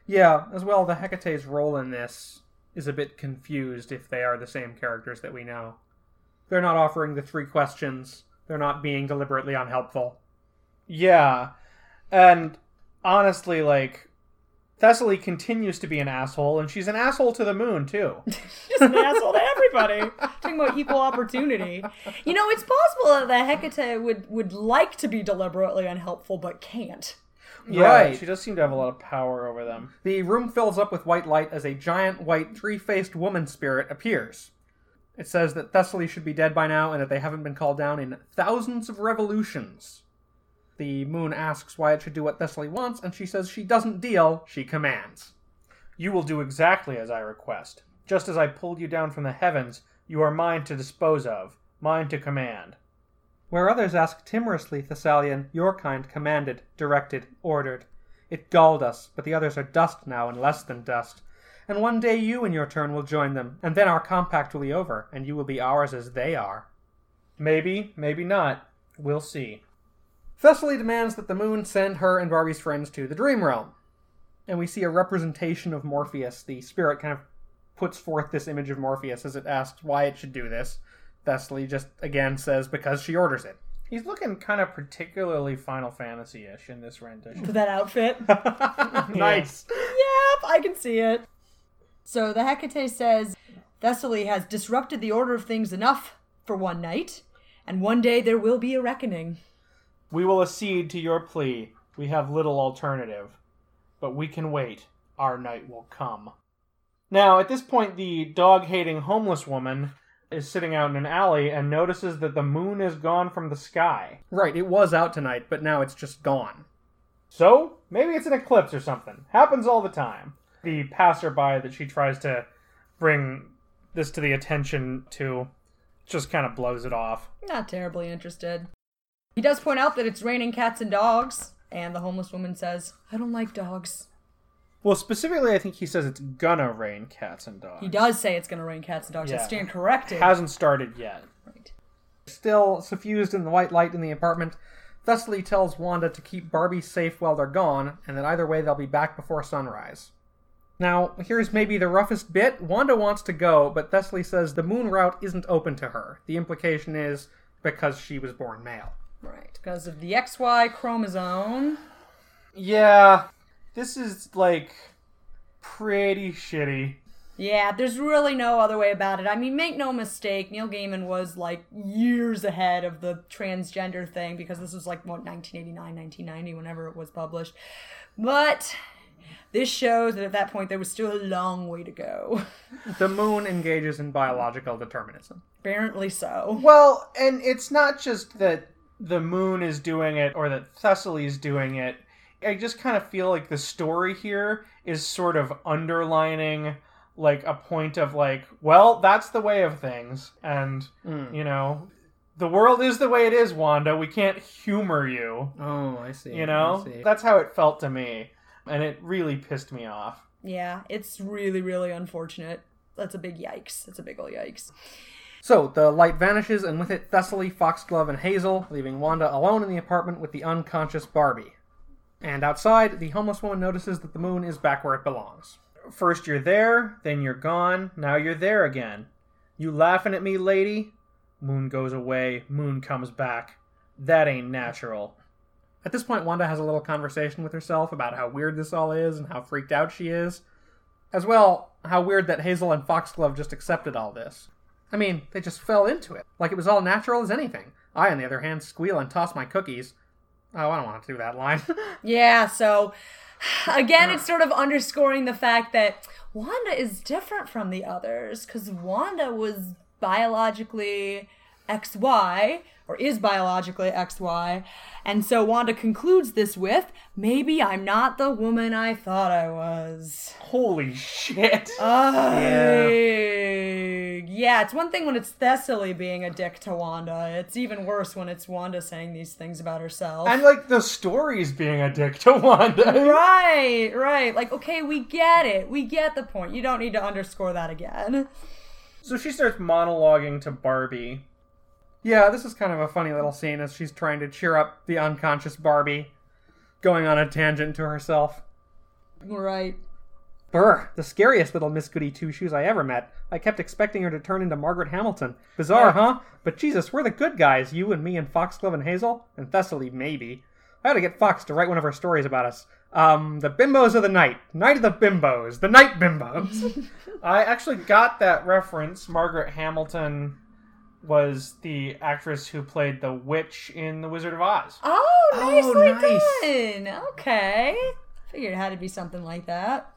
Yeah, as well, the Hecate's role in this is a bit confused if they are the same characters that we know. They're not offering the three questions, they're not being deliberately unhelpful. Yeah, and honestly, like, Thessaly continues to be an asshole, and she's an asshole to the moon, too. *laughs* she's an asshole to everybody. Talking about equal opportunity. You know, it's possible that the Hecate would, would like to be deliberately unhelpful, but can't. Yeah, Right. She does seem to have a lot of power over them. The room fills up with white light as a giant white three faced woman spirit appears. It says that Thessaly should be dead by now and that they haven't been called down in thousands of revolutions. The moon asks why it should do what Thessaly wants, and she says she doesn't deal, she commands. You will do exactly as I request. Just as I pulled you down from the heavens, you are mine to dispose of, mine to command. Where others ask timorously, Thessalian, your kind commanded, directed, ordered. It galled us, but the others are dust now and less than dust. And one day you in your turn will join them, and then our compact will be over, and you will be ours as they are. Maybe, maybe not. We'll see. Thessaly demands that the moon send her and Barbie's friends to the dream realm. And we see a representation of Morpheus. The spirit kind of puts forth this image of Morpheus as it asks why it should do this. Thessaly just again says because she orders it. He's looking kind of particularly Final Fantasy ish in this rendition. For that outfit. *laughs* nice. *laughs* Yep, I can see it. So the Hecate says Thessaly has disrupted the order of things enough for one night, and one day there will be a reckoning. We will accede to your plea. We have little alternative. But we can wait. Our night will come. Now, at this point, the dog hating homeless woman is sitting out in an alley and notices that the moon is gone from the sky. Right, it was out tonight, but now it's just gone. So, maybe it's an eclipse or something. Happens all the time. The passerby that she tries to bring this to the attention to just kind of blows it off. Not terribly interested. He does point out that it's raining cats and dogs, and the homeless woman says, I don't like dogs. Well, specifically, I think he says it's gonna rain cats and dogs. He does say it's gonna rain cats and dogs. I stand corrected. Hasn't started yet. Right. Still suffused in the white light in the apartment, Thessaly tells Wanda to keep Barbie safe while they're gone, and that either way they'll be back before sunrise. Now, here's maybe the roughest bit. Wanda wants to go, but Thessaly says the moon route isn't open to her. The implication is because she was born male. Right. Because of the XY chromosome. Yeah, this is like pretty shitty. Yeah, there's really no other way about it. I mean, make no mistake, Neil Gaiman was like years ahead of the transgender thing because this was like, what, 1989, 1990, whenever it was published. But this shows that at that point there was still a long way to go. The moon engages in biological determinism. Apparently so. Well, and it's not just that the moon is doing it or that Thessaly's doing it. I just kind of feel like the story here is sort of underlining like a point of like, well, that's the way of things. And, Mm. you know, the world is the way it is, Wanda. We can't humor you. Oh, I see. You know? See. That's how it felt to me. And it really pissed me off. Yeah, it's really, really unfortunate. That's a big yikes. That's a big ol' yikes. So the light vanishes, and with it, Thessaly, Foxglove, and Hazel, leaving Wanda alone in the apartment with the unconscious Barbie. And outside, the homeless woman notices that the moon is back where it belongs. First you're there, then you're gone, now you're there again. You laughing at me, lady? Moon goes away, moon comes back. That ain't natural. At this point, Wanda has a little conversation with herself about how weird this all is and how freaked out she is. As well, how weird that Hazel and Foxglove just accepted all this. I mean, they just fell into it, like it was all natural as anything. I, on the other hand, squeal and toss my cookies. Oh, I don't want to do that line. *laughs* Yeah, so *sighs* again, it's sort of underscoring the fact that Wanda is different from the others because Wanda was biologically XY, or is biologically XY. And so Wanda concludes this with maybe I'm not the woman I thought I was. Holy shit. Yeah, it's one thing when it's Thessaly being a dick to Wanda. It's even worse when it's Wanda saying these things about herself. And like the story's being a dick to Wanda. *laughs* Right, right. Like, okay, we get it. We get the point. You don't need to underscore that again. So she starts monologuing to Barbie. yeah, this is kind of a funny little scene as she's trying to cheer up the unconscious Barbie, going on a tangent to herself. Right. Brr, the scariest little Miss Goody Two Shoes I ever met. I kept expecting her to turn into Margaret Hamilton. Bizarre, huh? But Jesus, we're the good guys, you and me and Foxglove and Hazel, and Thessaly, maybe. I ought to get Fox to write one of her stories about us. Um, the bimbos of the night. Night of the bimbos. The night bimbos. *laughs* I actually got that reference. Margaret Hamilton was the actress who played the witch in The Wizard of Oz. Oh, nicely nice. done. Okay. Figured it had to be something like that.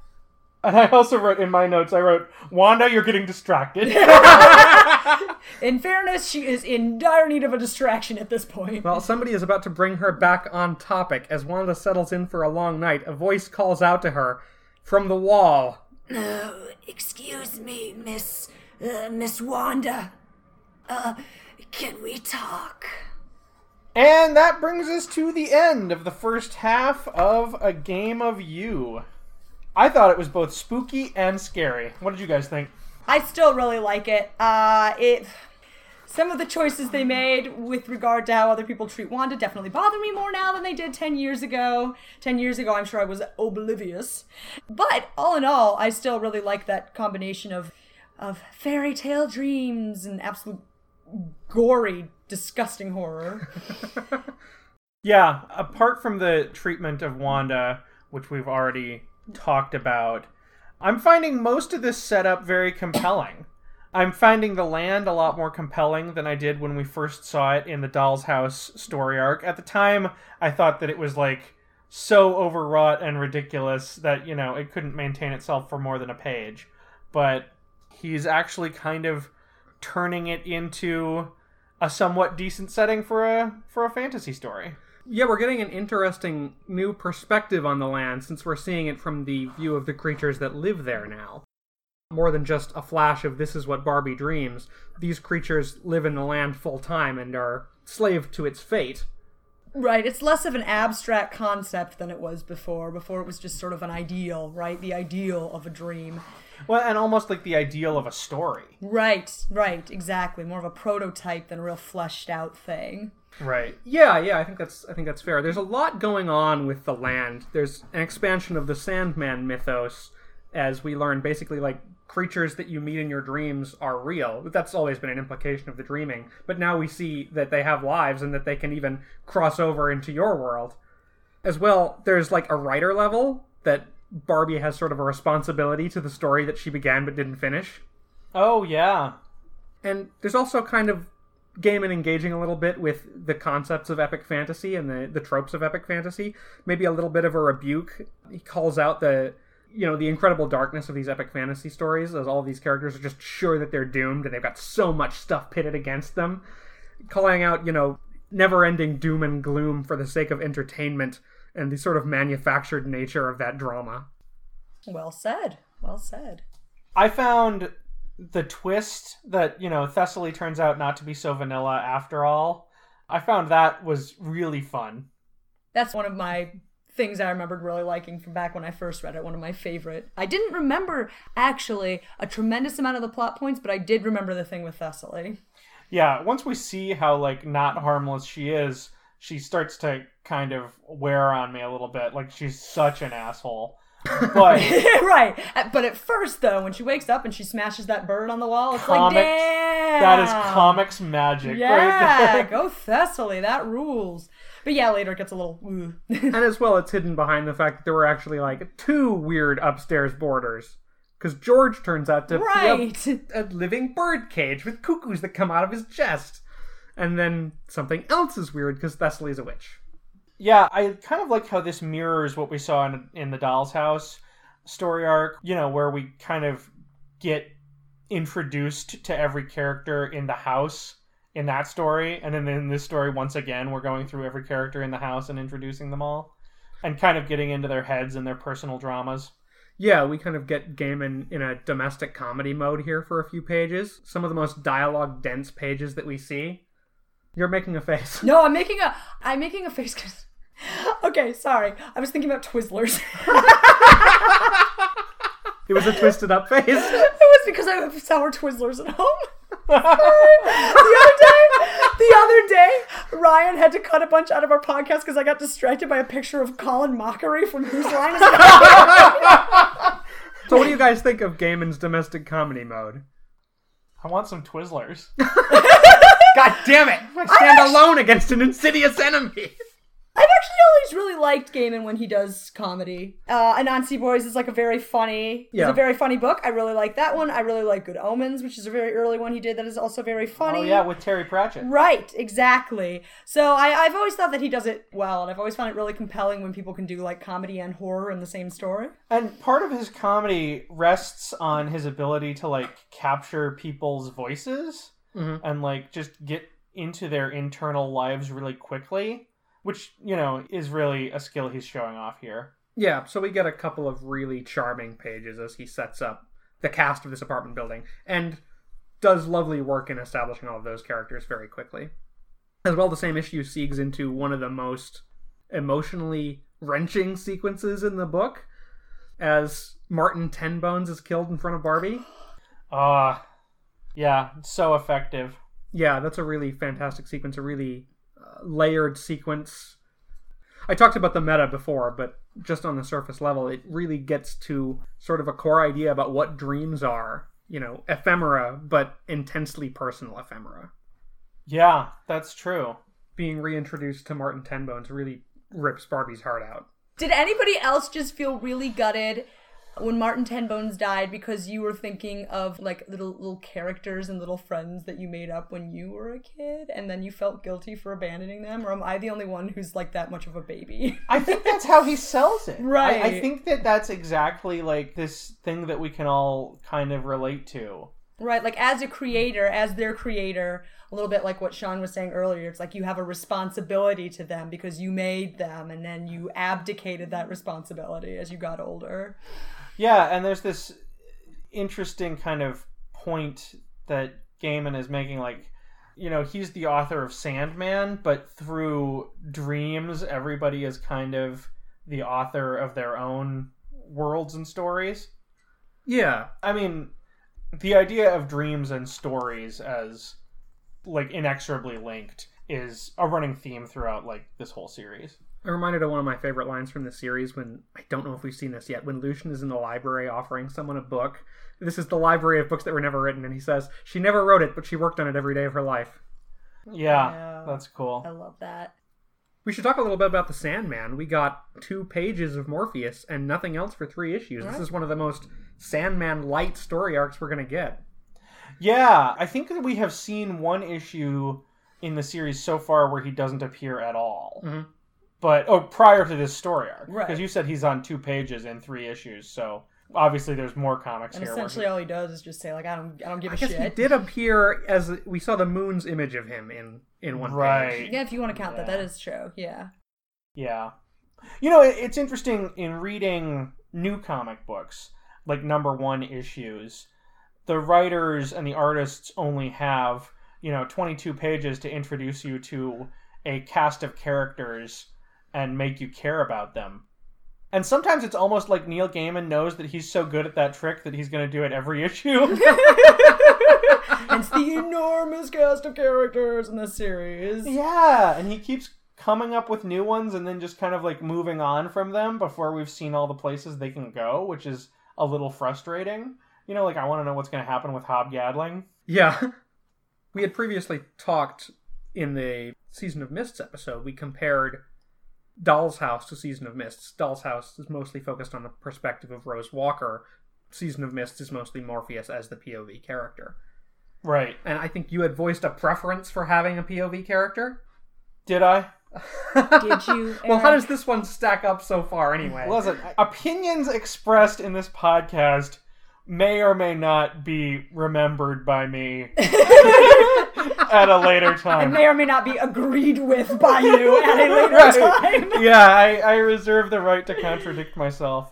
And I also wrote in my notes, I wrote, Wanda, you're getting distracted. *laughs* In fairness, she is in dire need of a distraction at this point. well, somebody is about to bring her back on topic. As Wanda settles in for a long night, a voice calls out to her from the wall. Oh, excuse me, Miss uh, Miss Wanda. Uh, can we talk? and that brings us to the end of the first half of A Game of You. I thought it was both spooky and scary. What did you guys think? I still really like it. Uh, it. Some of the choices they made with regard to how other people treat Wanda definitely bother me more now than they did 10 years ago. 10 years ago, I'm sure I was oblivious. But all in all, I still really like that combination of of fairy tale dreams and absolute gory, disgusting horror. *laughs* Yeah, apart from the treatment of Wanda, which we've already talked about, I'm finding most of this setup very compelling. I'm finding the land a lot more compelling than I did when we first saw it in the Doll's House story arc. At the time, I thought that it was like so overwrought and ridiculous that, you know, it couldn't maintain itself for more than a page. But he's actually kind of turning it into a somewhat decent setting for a for a fantasy story. Yeah, we're getting an interesting new perspective on the land since we're seeing it from the view of the creatures that live there now. More than just a flash of this is what Barbie dreams, these creatures live in the land full time and are slave to its fate. Right, it's less of an abstract concept than it was before. Before it was just sort of an ideal, right? The ideal of a dream. Well, and almost like the ideal of a story. Right, right, exactly. More of a prototype than a real fleshed out thing. Right. Yeah, yeah, I think that's I think that's fair. There's a lot going on with the land. There's an expansion of the Sandman mythos as we learn basically like creatures that you meet in your dreams are real. That's always been an implication of the dreaming. But now we see that they have lives and that they can even cross over into your world. As well, there's like a writer level that Barbie has sort of a responsibility to the story that she began but didn't finish. Oh yeah. And there's also kind of game and engaging a little bit with the concepts of epic fantasy and the, the tropes of epic fantasy. Maybe a little bit of a rebuke. He calls out the you know the incredible darkness of these epic fantasy stories as all of these characters are just sure that they're doomed and they've got so much stuff pitted against them calling out you know never ending doom and gloom for the sake of entertainment and the sort of manufactured nature of that drama. Well said. Well said. I found the twist that, you know, Thessaly turns out not to be so vanilla after all. I found that was really fun. That's one of my things I remembered really liking from back when I first read it. One of my favorite. I didn't remember actually a tremendous amount of the plot points, but I did remember the thing with Thessaly. Yeah, once we see how like not harmless she is, she starts to kind of wear on me a little bit. Like she's such an asshole. But *laughs* right. But at first, though, when she wakes up and she smashes that bird on the wall, it's Comics- like, damn. that is comics magic right Yeah, there. go Thessaly. That rules. But yeah, later it gets a little. Ooh. *laughs* And as well, it's hidden behind the fact that there were actually like two weird upstairs boarders. Because George turns out to right. be a, a living bird cage with cuckoos that come out of his chest. And then something else is weird because Thessaly's a witch. Yeah, I kind of like how this mirrors what we saw in, in the Doll's House story arc, you know, where we kind of get introduced to every character in the house in that story. And then in this story, once again, we're going through every character in the house and introducing them all and kind of getting into their heads and their personal dramas. Yeah, we kind of get Gaiman in a domestic comedy mode here for a few pages. Some of the most dialogue dense pages that we see. You're making a face. No, I'm making a. I'm making a face because. Okay, sorry. I was thinking about Twizzlers. *laughs* It was a twisted up face. it was because I have sour Twizzlers at home. the other day, the other day, Ryan had to cut a bunch out of our podcast because I got distracted by a picture of Colin Mochrie from Whose Line Is It? So, what do you guys think of Gaiman's domestic comedy mode? I want some Twizzlers. *laughs* God damn it! I stand alone against an insidious enemy. I've actually always really liked Gaiman when he does comedy. Uh, Anansi Boys is like a very funny, Yeah. it's a very funny book. I really like that one. I really like Good Omens, which is a very early one he did that is also very funny. Oh, yeah, with Terry Pratchett. Right, exactly. So I, I've always thought that he does it well, and I've always found it really compelling when people can do like comedy and horror in the same story. And part of his comedy rests on his ability to like capture people's voices Mhm. and like just get into their internal lives really quickly, which, you know, is really a skill he's showing off here. Yeah, so we get a couple of really charming pages as he sets up the cast of this apartment building and does lovely work in establishing all of those characters very quickly. As well, the same issue segues into one of the most emotionally wrenching sequences in the book as Martin Tenbones is killed in front of Barbie. Ah, yeah, so effective. Yeah, that's a really fantastic sequence, a really uh, layered sequence. I talked about the meta before, but just on the surface level, it really gets to sort of a core idea about what dreams are. You know, ephemera, but intensely personal ephemera. Yeah, that's true. Being reintroduced to Martin Tenbones really rips Barbie's heart out. Did anybody else just feel really gutted when Martin Tenbones died because you were thinking of like little little characters and little friends that you made up when you were a kid, and then you felt guilty for abandoning them? Or am I the only one who's like that much of a baby? *laughs* I think that's how he sells it. Right. I, I think that that's exactly like this thing that we can all kind of relate to. Right, like as a creator, as their creator, a little bit like what Sean was saying earlier, it's like you have a responsibility to them because you made them and then you abdicated that responsibility as you got older. Yeah, and there's this interesting kind of point that Gaiman is making like you know, he's the author of Sandman, but through dreams everybody is kind of the author of their own worlds and stories. Yeah, I mean, the idea of dreams and stories as like inexorably linked is a running theme throughout like this whole series. I'm reminded of one of my favorite lines from the series when I don't know if we've seen this yet. When Lucien is in the library offering someone a book, this is the library of books that were never written, and he says she never wrote it, but she worked on it every day of her life. Yeah, Yeah. that's cool. I love that. We should talk a little bit about the Sandman. We got two pages of Morpheus and nothing else for three issues. This is one of the most Sandman light story arcs we're gonna get. Yeah, I think that we have seen one issue in the series so far where he doesn't appear at all. Mhm. But oh, prior to this story arc, Right. Because you said he's on two pages in three issues, so obviously there's more comics And here. essentially he- all he does is just say like I don't I don't give a I guess shit. he did appear as we saw the moon's image of him in in one Right. page. Yeah, if you want to count that, that is true. Yeah. Yeah. You know, it- it's interesting in reading new comic books, like number one issues, the writers and the artists only have, you know, 22 pages to introduce you to a cast of characters and make you care about them. And sometimes it's almost like Neil Gaiman knows that he's so good at that trick that he's going to do it every *laughs* issue. *laughs* It's the enormous cast of characters in this series. Yeah, and he keeps coming up with new ones and then just kind of like moving on from them before we've seen all the places they can go, which is a little frustrating. You know, like I want to know what's going to happen with Hob Gadling. Yeah. *laughs* We had previously talked in the Season of Mists episode, we compared Doll's House to Season of Mists. Doll's House is mostly focused on the perspective of Rose Walker. Season of Mists is mostly Morpheus as the POV character. Right. And I think you had voiced a preference for having a POV character. Did I? *laughs* Did you? well, how does this one stack up so far anyway? Listen, opinions expressed in this podcast may or may not be remembered by me *laughs* at a later *laughs* time. It may or may not be agreed with by you at a later Right. time. *laughs* yeah, I, I reserve the right to contradict myself.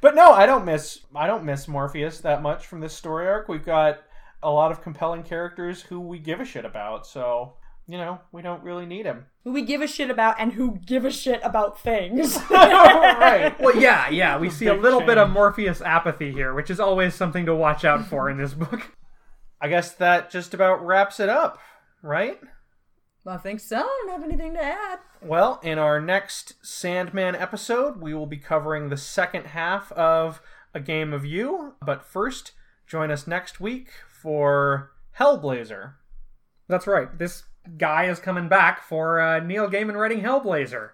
But no, I don't miss I don't miss Morpheus that much from this story arc. We've got a lot of compelling characters who we give a shit about, so you know, we don't really need him. Who we give a shit about and who give a shit about things. *laughs* right. well, yeah, yeah, we see a big little bit of. Morpheus apathy here, which is always something to watch out for in this book. I guess that just about wraps it up, right? I think so. I don't have anything to add. Well, in our next Sandman episode, we will be covering the second half of A Game of You. But first, join us next week for Hellblazer. That's right. This guy is coming back for uh, Neil Gaiman writing Hellblazer.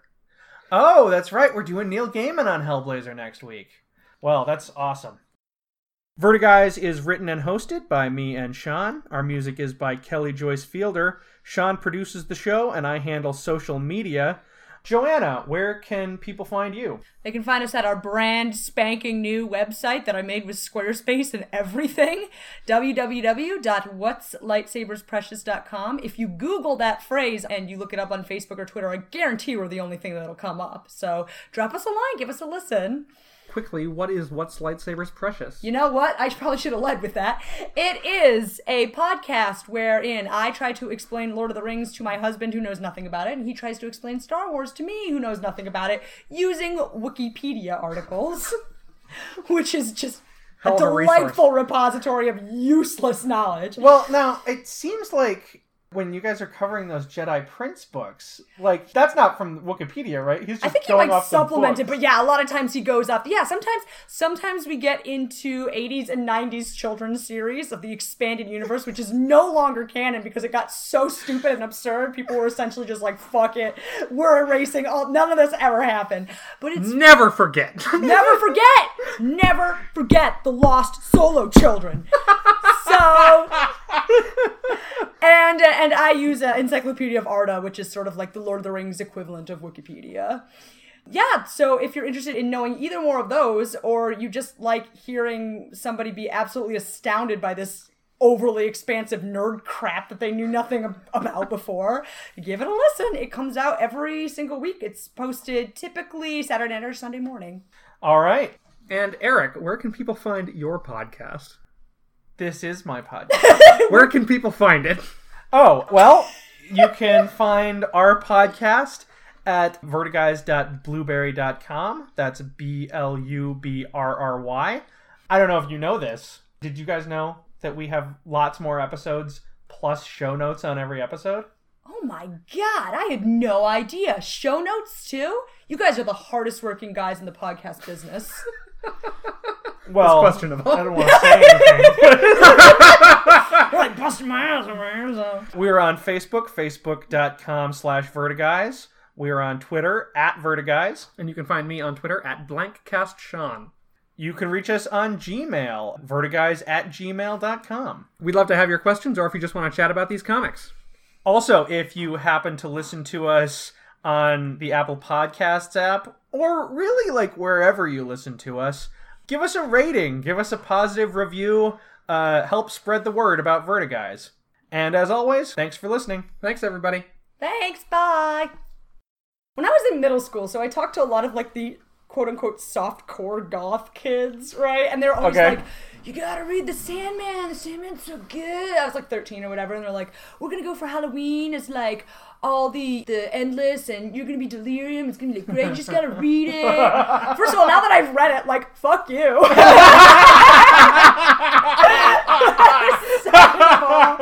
Oh, that's right. We're doing Neil Gaiman on Hellblazer next week. Well, that's awesome. Vertiguys is written and hosted by me and Sean. Our music is by Kelly Joyce Fielder. Sean produces the show, and I handle social media. Joanna, where can people find you? They can find us at our brand spanking new website that I made with Squarespace and everything www.what'slightsabersprecious.com. If you Google that phrase and you look it up on Facebook or Twitter, I guarantee we're the only thing that'll come up. So drop us a line, give us a listen. Quickly, what is What's Lightsabers Precious? You know what? I probably should have led with that. It is a podcast wherein I try to explain Lord of the Rings to my husband who knows nothing about it, and he tries to explain Star Wars to me who knows nothing about it using Wikipedia articles, *laughs* which is just a Hell of a resource. delightful repository of useless knowledge. Well, now it seems like when you guys are covering those Jedi Prince books, like that's not from Wikipedia, right? He's just I think he going might supplement it, but yeah, a lot of times he goes up. Yeah, sometimes sometimes we get into 80s and 90s children's series of the expanded universe, which is no longer canon because it got so stupid and absurd. People were essentially just like, "Fuck it, we're erasing all." None of this ever happened, but it's Never forget. *laughs* never forget, never forget the lost solo children. So, and and I use uh, Encyclopedia of Arda, which is sort of like the Lord of the Rings equivalent of Wikipedia. Yeah, so if you're interested in knowing either more of those, or you just like hearing somebody be absolutely astounded by this overly expansive nerd crap that they knew nothing about before, give it a listen. It comes out every single week. It's posted typically Saturday night or Sunday morning. All right, and Eric, where can people find your podcast? This is my podcast. *laughs* Where can people find it? oh well, you can find our podcast at vertiguys.blubrry.com. That's B L U B R R Y. I don't know if you know this. Did you guys know that we have lots more episodes plus show notes on every episode? Oh my god, I had no idea. Show notes too? You guys are the hardest working guys in the podcast business. *laughs* *laughs* Well, questionable. I don't want to say anything. *laughs* like busting my ass over here, so. We're on Facebook, facebook.com slash vertiguys. We're on Twitter, at vertiguys. And you can find me on Twitter at blankcastsean. You can reach us on Gmail, vertiguys at gmail.com. We'd love to have your questions, or if you just want to chat about these comics. Also, if you happen to listen to us on the Apple Podcasts app, or really like wherever you listen to us, give us a rating, give us a positive review, uh, help spread the word about Vertiguys. And as always, thanks for listening. Thanks, everybody. Thanks, bye. When I was in middle school, so I talked to a lot of like the quote unquote soft core goth kids, right? And they're always Okay. like, you gotta read The Sandman. The Sandman's so good. I was like 13 or whatever, and they're like, we're gonna go for Halloween. It's like all the the endless, and you're gonna be delirium. It's gonna be like great. You just gotta read it. *laughs* First of all, now that I've read it, like fuck you. Second of all,